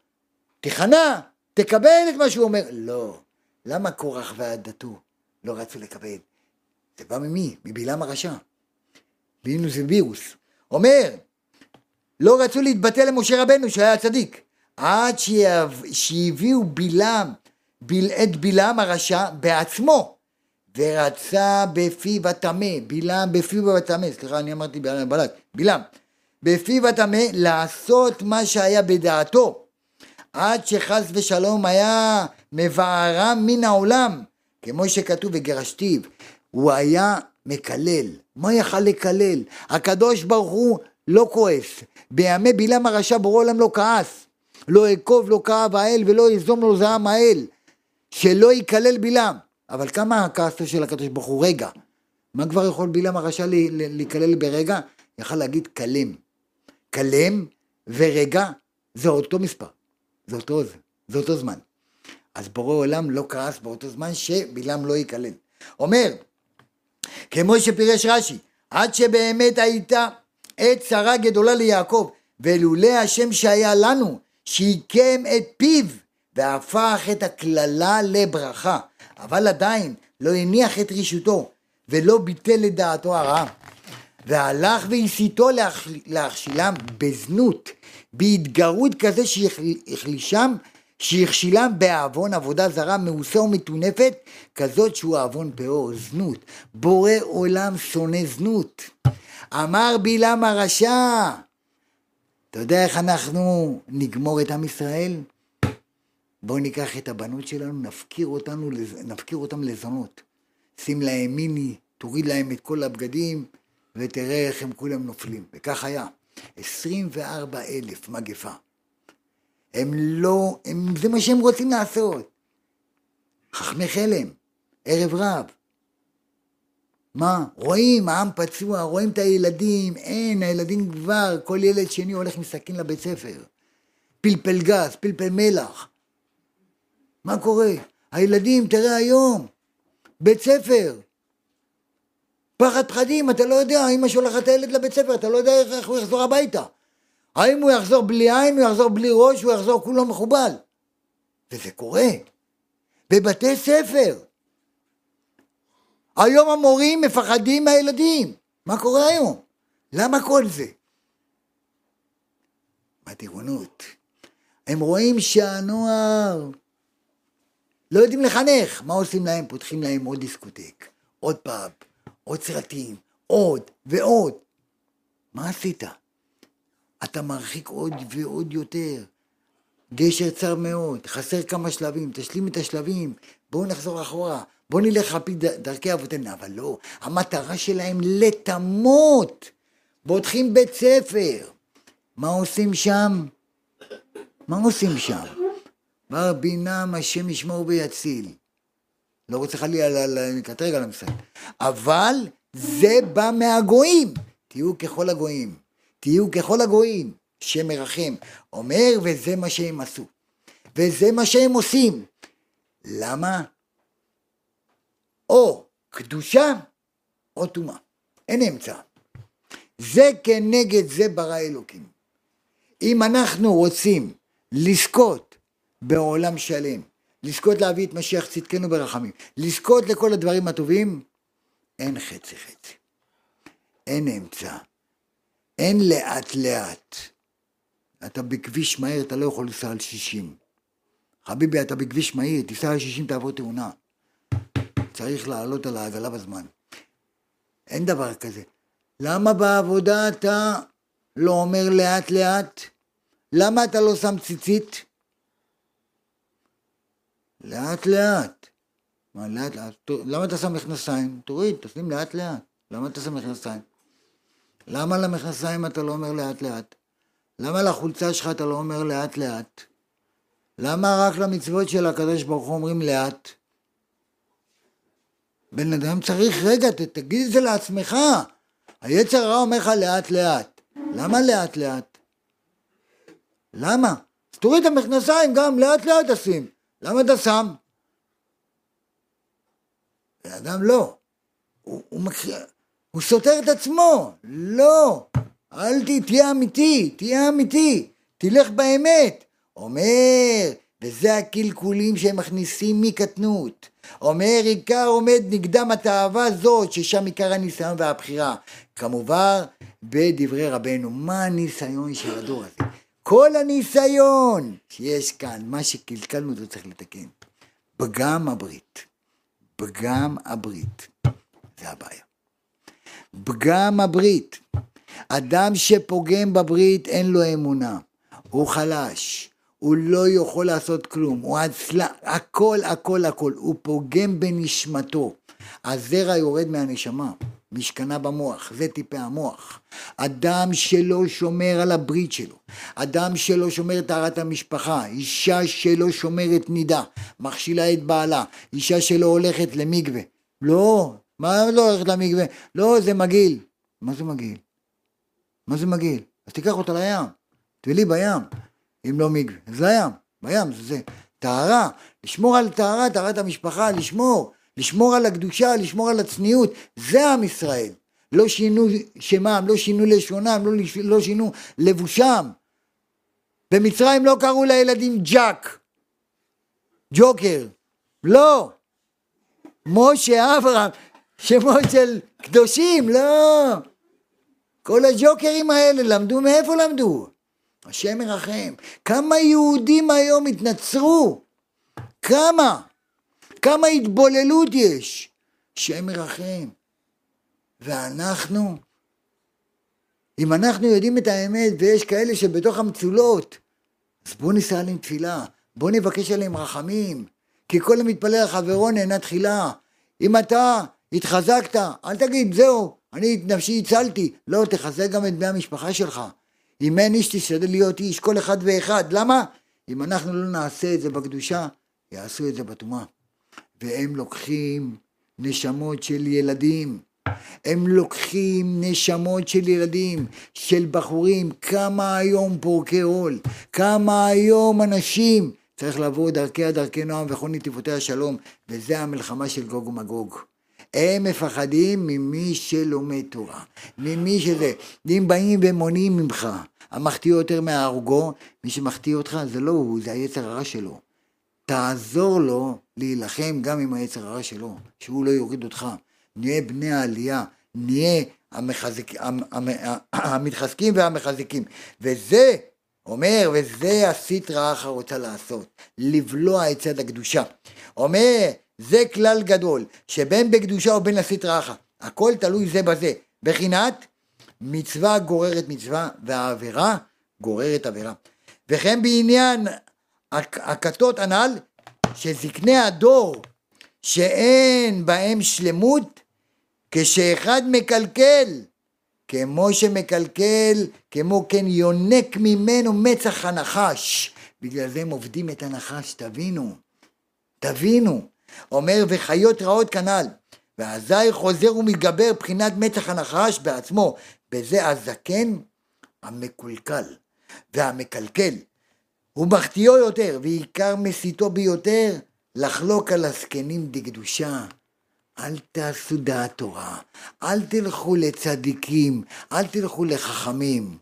תיכנע, תקבל את מה שהוא אומר. לא. למה קורח ועדתו לא רצו לקבל? זה בא ממי? מבלעם הרשע. בינוס ווירוס. אומר, לא רצו להתבטל למשה רבנו שהיה צדיק. עד שהביאו בלעם, את בלעם הרשע בעצמו, ורצה בפיו הטמא, בלעם בפיו הטמא, סליחה אני אמרתי בלק, בלעם, בפיו הטמא לעשות מה שהיה בדעתו, עד שחס ושלום היה מבערם מן העולם, כמו שכתוב בגרשתיו, הוא היה מקלל, מה יכל לקלל? הקדוש ברוך הוא לא כועס, בימי בלעם הרשע בורא עולם לא כעס, לא אקוב לא כאב האל ולא יזום לו זעם האל, שלא ייכלל בלעם. אבל כמה הכעסו של הקדוש ברוך הוא? רגע. מה כבר יכול בלעם הרשע להיכלל ברגע? יכל להגיד כלם. כלם ורגע זה אותו מספר. זה אותו זה, אותו זמן. אז בורא עולם לא כעס באותו זמן שבלעם לא ייכלל. אומר, כמו שפירש רש"י, עד שבאמת הייתה עת צרה גדולה ליעקב, ולולא השם שהיה לנו, שיקם את פיו והפך את הקללה לברכה, אבל עדיין לא הניח את רשותו ולא ביטל את דעתו הרעה. והלך והסיתו להכשילם בזנות, בהתגרות כזה שהחלישם, שהכשילם בעוון עבודה זרה מעושה ומטונפת, כזאת שהוא עוון פאור, זנות. בורא עולם שונא זנות. אמר בלעם הרשע, אתה יודע איך אנחנו נגמור את עם ישראל? בואו ניקח את הבנות שלנו, נפקיר, אותנו, נפקיר אותם לזונות. שים להם מיני, תוריד להם את כל הבגדים, ותראה איך הם כולם נופלים. וכך היה. 24 אלף מגפה. הם לא, הם, זה מה שהם רוצים לעשות. חכמי חלם, ערב רב. מה? רואים, העם פצוע, רואים את הילדים, אין, הילדים כבר, כל ילד שני הולך עם סכין לבית ספר. פלפל גז, פלפל מלח. מה קורה? הילדים, תראה היום, בית ספר. פחד פחדים, אתה לא יודע, אמא שולחת את הילד לבית ספר, אתה לא יודע איך הוא יחזור הביתה. האם הוא יחזור בלי עין, הוא יחזור בלי ראש, הוא יחזור כולו מחובל. וזה קורה. בבתי ספר. היום המורים מפחדים מהילדים. מה קורה היום? למה כל זה? בטירונות. הם רואים שהנוער לא יודעים לחנך. מה עושים להם? פותחים להם עוד דיסקוטק, עוד פאב, עוד סרטים, עוד ועוד. מה עשית? אתה מרחיק עוד ועוד יותר. גשר צר מאוד, חסר כמה שלבים, תשלים את השלבים, בואו נחזור אחורה, בואו נלך על פי דרכי אבותינו, אבל לא, המטרה שלהם לטמות. פותחים בית ספר. מה עושים שם? מה עושים שם? בר בינם השם ישמור ויציל. לא רוצה חלילה לקטרג על המסד. אבל זה בא מהגויים. תהיו ככל הגויים. תהיו ככל הגויים. שם מרחם. אומר, וזה מה שהם עשו. וזה מה שהם עושים. למה? או קדושה או טומאה. אין אמצע. זה כנגד זה ברא אלוקים. אם אנחנו רוצים לזכות בעולם שלם, לזכות להביא את משיח צדקנו ברחמים, לזכות לכל הדברים הטובים, אין חצי חצי, אין אמצע, אין לאט לאט. אתה בכביש מהיר, אתה לא יכול לנסוע על 60. חביבי, אתה בכביש מהיר, תיסע על 60, תעבור תאונה. צריך לעלות על העגלה בזמן. אין דבר כזה. למה בעבודה אתה לא אומר לאט לאט? למה אתה לא שם ציצית? לאט לאט. מה לאט לאט? למה אתה שם מכנסיים? תוריד, תשים לאט לאט. למה אתה שם מכנסיים? למה למכנסיים אתה לא אומר לאט לאט? למה לחולצה שלך אתה לא אומר לאט לאט? למה רק למצוות של הקדוש ברוך הוא אומרים לאט? בן אדם צריך, רגע, תגיד את זה לעצמך. היצר הרע אומר לך לאט לאט. למה לאט לאט? למה? תוריד את המכנסיים גם, לאט לאט תשים. למה אתה שם? בן אדם לא. הוא, הוא, מקר... הוא סותר את עצמו. לא. אל תהיה אמיתי, תהיה אמיתי. תלך באמת. אומר, וזה הקלקולים שהם מכניסים מקטנות. אומר עיקר עומד נגדם התאווה זאת, ששם עיקר הניסיון והבחירה. כמובן, בדברי רבנו, מה הניסיון של הדור הזה? כל הניסיון שיש כאן, מה שקלקלנו זה צריך לתקן. פגם הברית. פגם הברית. זה הבעיה. פגם הברית. אדם שפוגם בברית אין לו אמונה. הוא חלש. הוא לא יכול לעשות כלום, הוא עצלה, הכל הכל הכל, הוא פוגם בנשמתו. הזרע יורד מהנשמה, משכנה במוח, זה טיפי המוח. אדם שלא שומר על הברית שלו, אדם שלא שומר את טהרת המשפחה, אישה שלא שומרת נידה, מכשילה את בעלה, אישה שלא הולכת למקווה. לא, מה לא הולכת למקווה? לא, זה מגעיל. מה זה מגעיל? מה זה מגעיל? אז תיקח אותה לים, טבלי בים. אם לא מקווה. זה לים, בים, זה, זה טהרה, לשמור על טהרה, טהרת המשפחה, לשמור, לשמור על הקדושה, לשמור על הצניעות, זה עם ישראל. לא שינו שמם, לא שינו לשונם, לא, לא שינו לבושם. במצרים לא קראו לילדים ג'אק, ג'וקר, לא. משה, אברהם, שמות של קדושים, לא. כל הג'וקרים האלה למדו, מאיפה למדו? השם מרחם. כמה יהודים היום התנצרו? כמה? כמה התבוללות יש? השם מרחם. ואנחנו, אם אנחנו יודעים את האמת ויש כאלה שבתוך המצולות, אז בואו ניסע עליהם תפילה, בואו נבקש עליהם רחמים, כי כל המתפלל על חברו נהנה תחילה. אם אתה התחזקת, אל תגיד, זהו, אני את נפשי הצלתי. לא, תחזק גם את בני המשפחה שלך. אם אין איש תשתדל להיות איש, כל אחד ואחד. למה? אם אנחנו לא נעשה את זה בקדושה, יעשו את זה בטומאה. והם לוקחים נשמות של ילדים. הם לוקחים נשמות של ילדים, של בחורים, כמה היום פורקי עול, כמה היום אנשים, צריך לעבור דרכי דרכי נועם וכל נתיבותי השלום, וזה המלחמה של גוג ומגוג. הם מפחדים ממי שלומד תורה, ממי שזה, אם באים ומונעים ממך, המחטיא יותר מההרגו, מי שמחטיא אותך זה לא הוא, זה היצר הרע שלו. תעזור לו להילחם גם עם היצר הרע שלו, שהוא לא יוריד אותך. נהיה בני העלייה, נהיה המחזק, המתחזקים והמחזיקים. וזה, אומר, וזה הסטרא אחא רוצה לעשות, לבלוע את צד הקדושה. אומר, זה כלל גדול, שבין בקדושה ובין לסטרא אחא, הכל תלוי זה בזה. בחינת מצווה גוררת מצווה, והעבירה גוררת עבירה. וכן בעניין הכתות הנ"ל, שזקני הדור שאין בהם שלמות, כשאחד מקלקל, כמו שמקלקל, כמו כן יונק ממנו מצח הנחש. בגלל זה הם עובדים את הנחש, תבינו, תבינו. אומר, וחיות רעות כנ"ל. ואזי חוזר ומתגבר בחינת מצח הנחש בעצמו, בזה הזקן המקולקל והמקלקל. מחטיאו יותר, ועיקר מסיתו ביותר, לחלוק על הזקנים דקדושה. אל תעשו דעת תורה, אל תלכו לצדיקים, אל תלכו לחכמים.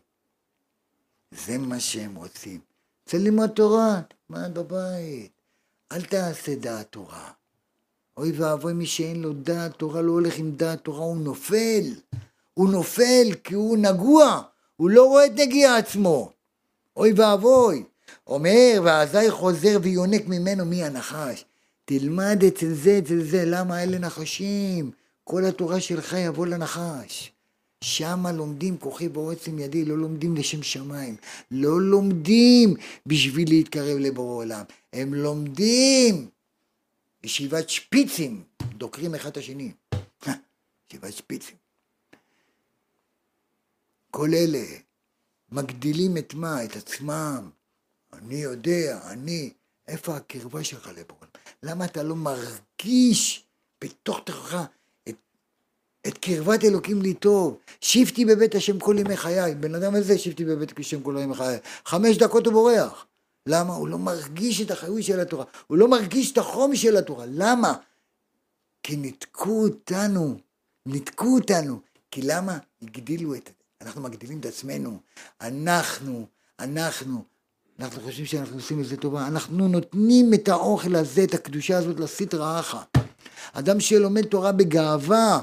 זה מה שהם רוצים. רוצה ללמוד תורה, תלמד בבית. אל תעשה דעת תורה. אוי ואבוי מי שאין לו דעת תורה, לא הולך עם דעת תורה, הוא נופל. הוא נופל כי הוא נגוע, הוא לא רואה את נגיע עצמו. אוי ואבוי. אומר, ואזי חוזר ויונק ממנו מי הנחש. תלמד אצל זה, אצל זה, למה אלה נחשים? כל התורה שלך יבוא לנחש. שמה לומדים כוחי בעוצם ידי, לא לומדים לשם שמיים. לא לומדים בשביל להתקרב לבורא עולם. הם לומדים ישיבת שפיצים, דוקרים אחד את השני. ישיבת שפיצים. כל אלה מגדילים את מה? את עצמם. אני יודע, אני. איפה הקרבה שלך לבורא? למה אתה לא מרגיש בתוך תוכך את, את קרבת אלוקים לי טוב? שבתי בבית השם כל ימי חיי. בן אדם הזה שבתי בבית השם כל ימי חיי. חמש דקות הוא בורח. למה? הוא לא מרגיש את החיוי של התורה. הוא לא מרגיש את החום של התורה. למה? כי ניתקו אותנו. ניתקו אותנו. כי למה? הגדילו את... אנחנו מגדילים את עצמנו. אנחנו, אנחנו, אנחנו חושבים שאנחנו עושים איזה טובה. אנחנו נותנים את האוכל הזה, את הקדושה הזאת, לסטרא אחא. אדם שלומד תורה בגאווה,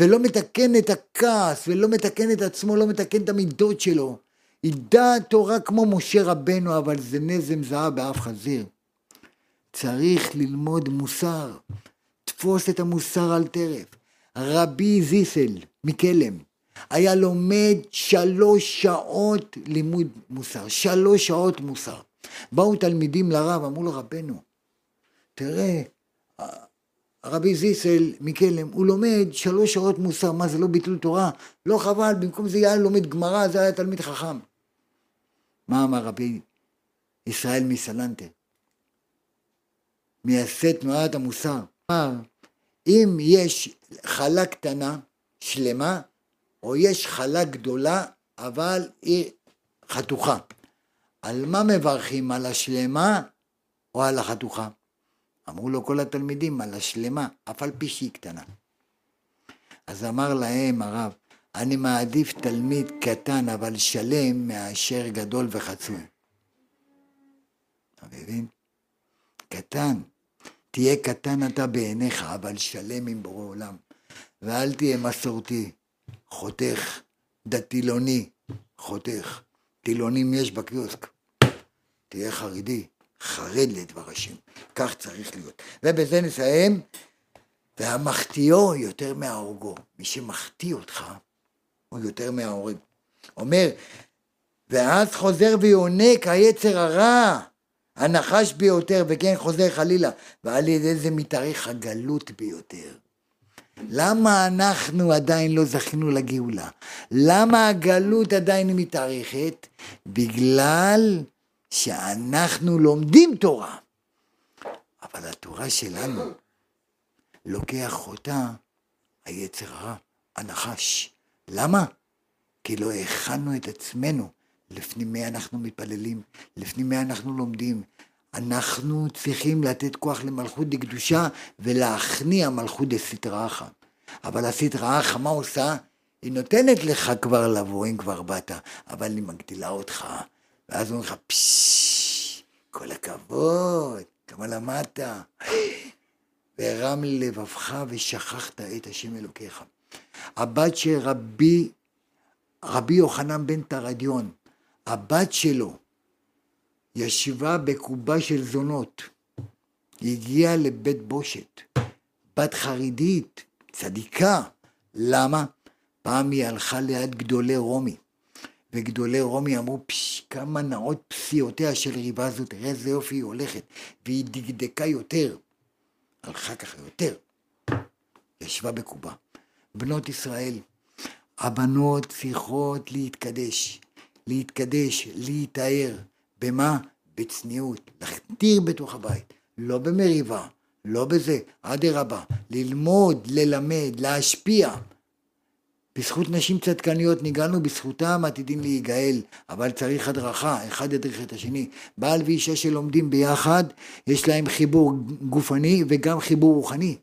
ולא מתקן את הכעס, ולא מתקן את עצמו, לא מתקן את המידות שלו. ידע התורה כמו משה רבנו, אבל זה נזם זהב באף חזיר. צריך ללמוד מוסר. תפוס את המוסר על טרף. רבי זיסל מקלם היה לומד שלוש שעות לימוד מוסר. שלוש שעות מוסר. באו תלמידים לרב, אמרו לו רבנו, תראה, הרבי זיסל מקלם, הוא לומד שלוש שעות מוסר, מה זה לא ביטול תורה? לא חבל, במקום זה היה לומד גמרא, זה היה תלמיד חכם. מה אמר רבי ישראל מסלנטה? מייסד תנועת המוסר. אמר, אם יש חלה קטנה, שלמה, או יש חלה גדולה, אבל היא חתוכה. על מה מברכים? על השלמה או על החתוכה? אמרו לו כל התלמידים, על השלמה, אף על פי שהיא קטנה. אז אמר להם הרב, אני מעדיף תלמיד קטן אבל שלם מאשר גדול וחצוי. אתה מבין? קטן. תהיה קטן אתה בעיניך, אבל שלם עם בורא עולם. ואל תהיה מסורתי, חותך, דתילוני, חותך. טילונים יש בקיוסק. תהיה חרדי, חרד לדבר השם. כך צריך להיות. ובזה נסיים. והמחטיאו יותר מההורגו. מי שמחטיא אותך, הוא יותר מההורג. אומר, ואז חוזר ויונק היצר הרע, הנחש ביותר, וכן חוזר חלילה, ועל ידי זה מתארך הגלות ביותר. למה אנחנו עדיין לא זכינו לגאולה? למה הגלות עדיין מתארכת? בגלל שאנחנו לומדים תורה. אבל התורה שלנו, לוקח אותה היצר הרע, הנחש. למה? כי לא הכנו את עצמנו. לפני מי אנחנו מתפללים, לפני מי אנחנו לומדים. אנחנו צריכים לתת כוח למלכות דקדושה ולהכניע מלכות דסתרא אחא. אבל הסתרא אחא, מה עושה? היא נותנת לך כבר לבוא, אם כבר באת, אבל היא מגדילה אותך. ואז אומרים לך, פששש, ישבה בקובה של זונות, הגיעה לבית בושת, בת חרדית, צדיקה. למה? פעם היא הלכה ליד גדולי רומי, וגדולי רומי אמרו, פש, כמה נאות פסיעותיה של ריבה זאת, תראה איזה יופי היא הולכת, והיא דקדקה יותר. הלכה ככה יותר, ישבה בקובה. בנות ישראל, הבנות צריכות להתקדש, להתקדש, להיטהר. במה? בצניעות, להכתיר בתוך הבית, לא במריבה, לא בזה, אדרבה, ללמוד, ללמד, להשפיע. בזכות נשים צדקניות ניגענו, בזכותם עתידים להיגאל, אבל צריך הדרכה, אחד ידריך את השני. בעל ואישה שלומדים ביחד, יש להם חיבור גופני וגם חיבור רוחני.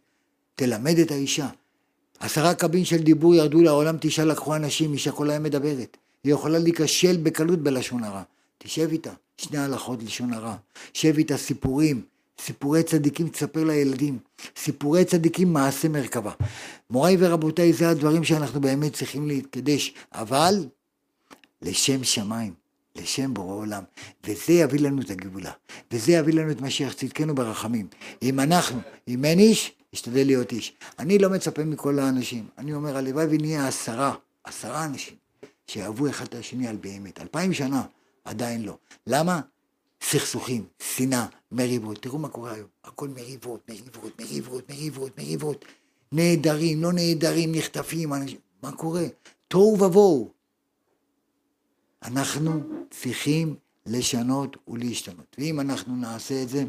תלמד את האישה. עשרה קבין של דיבור ירדו לעולם, תשעה לקחו אנשים, אישה כל היום מדברת. היא יכולה להיכשל בקלות בלשון הרע. תשב איתה, שני הלכות לשון הרע. שב איתה סיפורים, סיפורי צדיקים תספר לילדים, סיפורי צדיקים מעשה מרכבה. מוריי ורבותיי, זה הדברים שאנחנו באמת צריכים להתקדש, אבל לשם שמיים, לשם בורא עולם, וזה יביא לנו את הגבולה, וזה יביא לנו את משיח צדקנו ברחמים. אם אנחנו, אם אין איש, ישתדל להיות איש. אני לא מצפה מכל האנשים, אני אומר, הלוואי ונהיה עשרה, עשרה אנשים, שיאהבו אחד את השני על באמת. אלפיים שנה, עדיין לא. למה? סכסוכים, שנאה, מריבות. תראו מה קורה היום. הכל מריבות, מריבות, מריבות, מריבות, מריבות. נעדרים, לא נעדרים, נחטפים, אנשים. מה קורה? תוהו ובוהו. אנחנו צריכים לשנות ולהשתנות. ואם אנחנו נעשה את זה,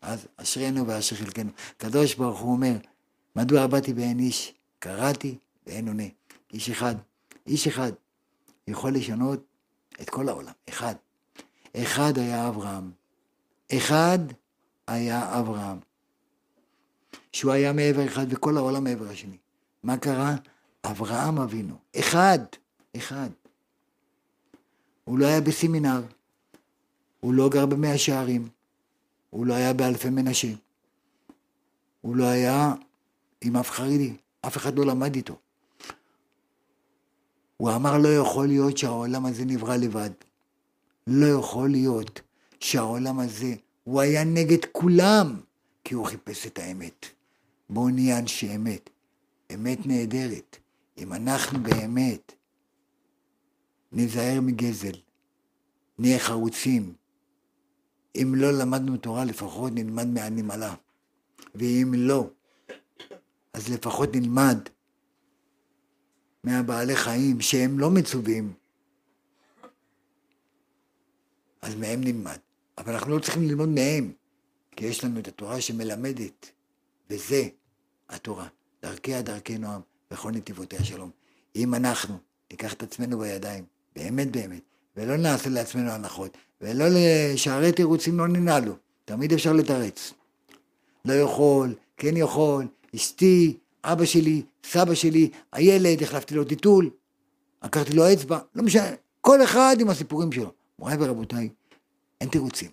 אז אשרינו ואשר חלקנו. הקדוש ברוך הוא אומר, מדוע באתי ואין איש? קראתי ואין עונה. איש אחד, איש אחד יכול לשנות את כל העולם. אחד. אחד היה אברהם. אחד היה אברהם. שהוא היה מעבר אחד וכל העולם מעבר השני. מה קרה? אברהם אבינו. אחד. אחד. הוא לא היה בסמינר. הוא לא גר במאה שערים. הוא לא היה באלפי מנשה. הוא לא היה עם אף חרדי. אף אחד לא למד איתו. הוא אמר לא יכול להיות שהעולם הזה נברא לבד. לא יכול להיות שהעולם הזה, הוא היה נגד כולם, כי הוא חיפש את האמת. בואו נהיה אנשי אמת. אמת נהדרת. אם אנחנו באמת ניזהר מגזל, נהיה חרוצים. אם לא למדנו תורה, לפחות נלמד מהנמלה. ואם לא, אז לפחות נלמד מהבעלי חיים שהם לא מצווים, אז מהם נלמד. אבל אנחנו לא צריכים ללמוד מהם, כי יש לנו את התורה שמלמדת, וזה התורה. דרכיה דרכי נועם, וכל נתיבותיה שלום. אם אנחנו ניקח את עצמנו בידיים, באמת באמת, ולא נעשה לעצמנו הנחות, ולא לשערי תירוצים לא ננעלו, תמיד אפשר לתרץ. לא יכול, כן יכול, אשתי, אבא שלי, סבא שלי, הילד, החלפתי לו טיטול, עקרתי לו אצבע, לא משנה, כל אחד עם הסיפורים שלו. מוריי ורבותיי, אין תירוצים.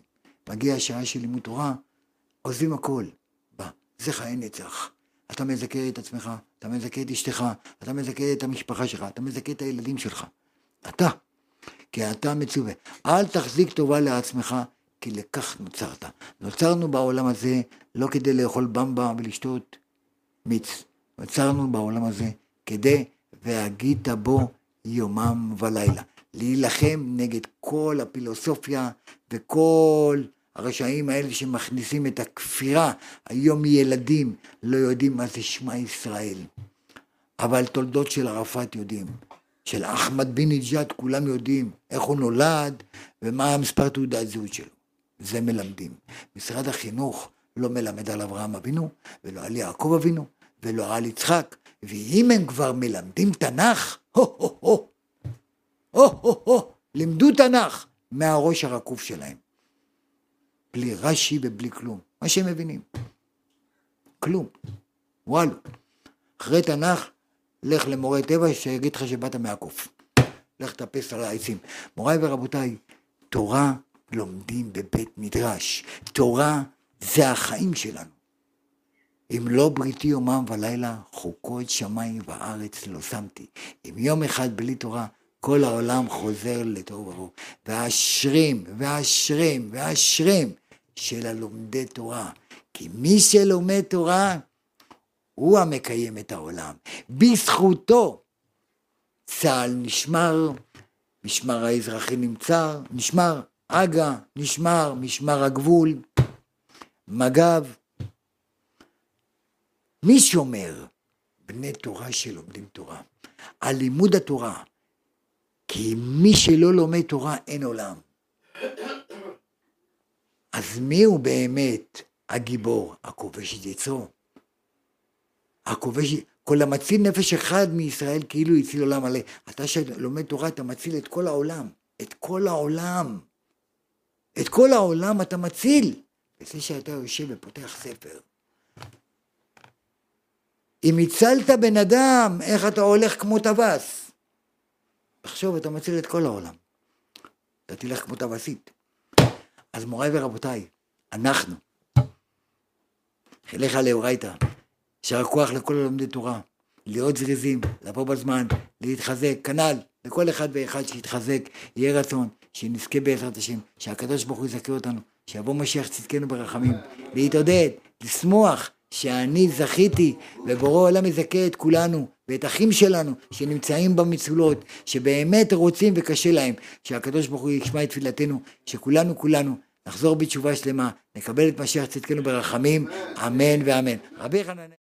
מגיע השעה של לימוד תורה, עוזבים הכל. בא, זה חיי נצח. אתה מזכה את עצמך, אתה מזכה את אשתך, אתה מזכה את המשפחה שלך, אתה מזכה את הילדים שלך. אתה. כי אתה מצווה. אל תחזיק טובה לעצמך, כי לכך נוצרת. נוצרנו בעולם הזה לא כדי לאכול במבה ולשתות מיץ. נוצרנו בעולם הזה כדי והגית בו יומם ולילה. להילחם נגד כל הפילוסופיה וכל הרשעים האלה שמכניסים את הכפירה. היום ילדים לא יודעים מה זה שמע ישראל. אבל תולדות של ערפאת יודעים. של אחמד בן נג'אד כולם יודעים איך הוא נולד ומה המספר תעודת זהות שלו. זה מלמדים. משרד החינוך לא מלמד על אברהם אבינו, ולא על יעקב אבינו, ולא על יצחק, ואם הם כבר מלמדים תנ"ך, הו-הו-הו, הו-הו-הו, לימדו תנ"ך מהראש הרקוף שלהם. בלי רש"י ובלי כלום, מה שהם מבינים. כלום. וואלו. אחרי תנ"ך, לך למורה טבע שיגיד לך שבאת מהקוף. לך תטפס על העצים. מוריי ורבותיי, תורה לומדים בבית מדרש. תורה זה החיים שלנו. אם לא בריתי יומם ולילה, חוקות שמיים וארץ לא שמתי. אם יום אחד בלי תורה, כל העולם חוזר לתוהו ובוהו. ואשרים, ואשרים, ואשרים של הלומדי תורה. כי מי שלומד תורה, הוא המקיים את העולם. בזכותו צה"ל נשמר, משמר האזרחי נמצא, נשמר, אג"א נשמר, משמר הגבול, מג"ב. מי שומר? בני תורה שלומדים תורה. על לימוד התורה. כי מי שלא לומד תורה אין עולם. אז מי הוא באמת הגיבור? הכובש את יצרו. הכובש, כל המציל נפש אחד מישראל כאילו הציל עולם מלא. אתה שלומד תורה אתה מציל את כל העולם. את כל העולם. את כל העולם אתה מציל. וזה שאתה יושב ופותח ספר. אם הצלת בן אדם, איך אתה הולך כמו טווס? תחשוב, אתה מציל את כל העולם. אתה תלך כמו טווסית. אז מוריי ורבותיי, אנחנו, חיליך לאורייתא, יישר כוח לכל לומדי תורה, להיות זריזים, לבוא בזמן, להתחזק, כנ"ל, לכל אחד ואחד שיתחזק, יהיה רצון, שנזכה בעזרת השם, שהקדוש ברוך הוא יזכה אותנו, שיבוא משיח צדקנו ברחמים, להתעודד, לשמוח, שאני זכיתי, ובורא עולם יזכה את כולנו, ואת אחים שלנו שנמצאים במצולות, שבאמת רוצים וקשה להם, שהקדוש ברוך הוא ישמע את תפילתנו, שכולנו כולנו נחזור בתשובה שלמה, נקבל את משיח צדקנו ברחמים, אמן ואמן. רבי חנן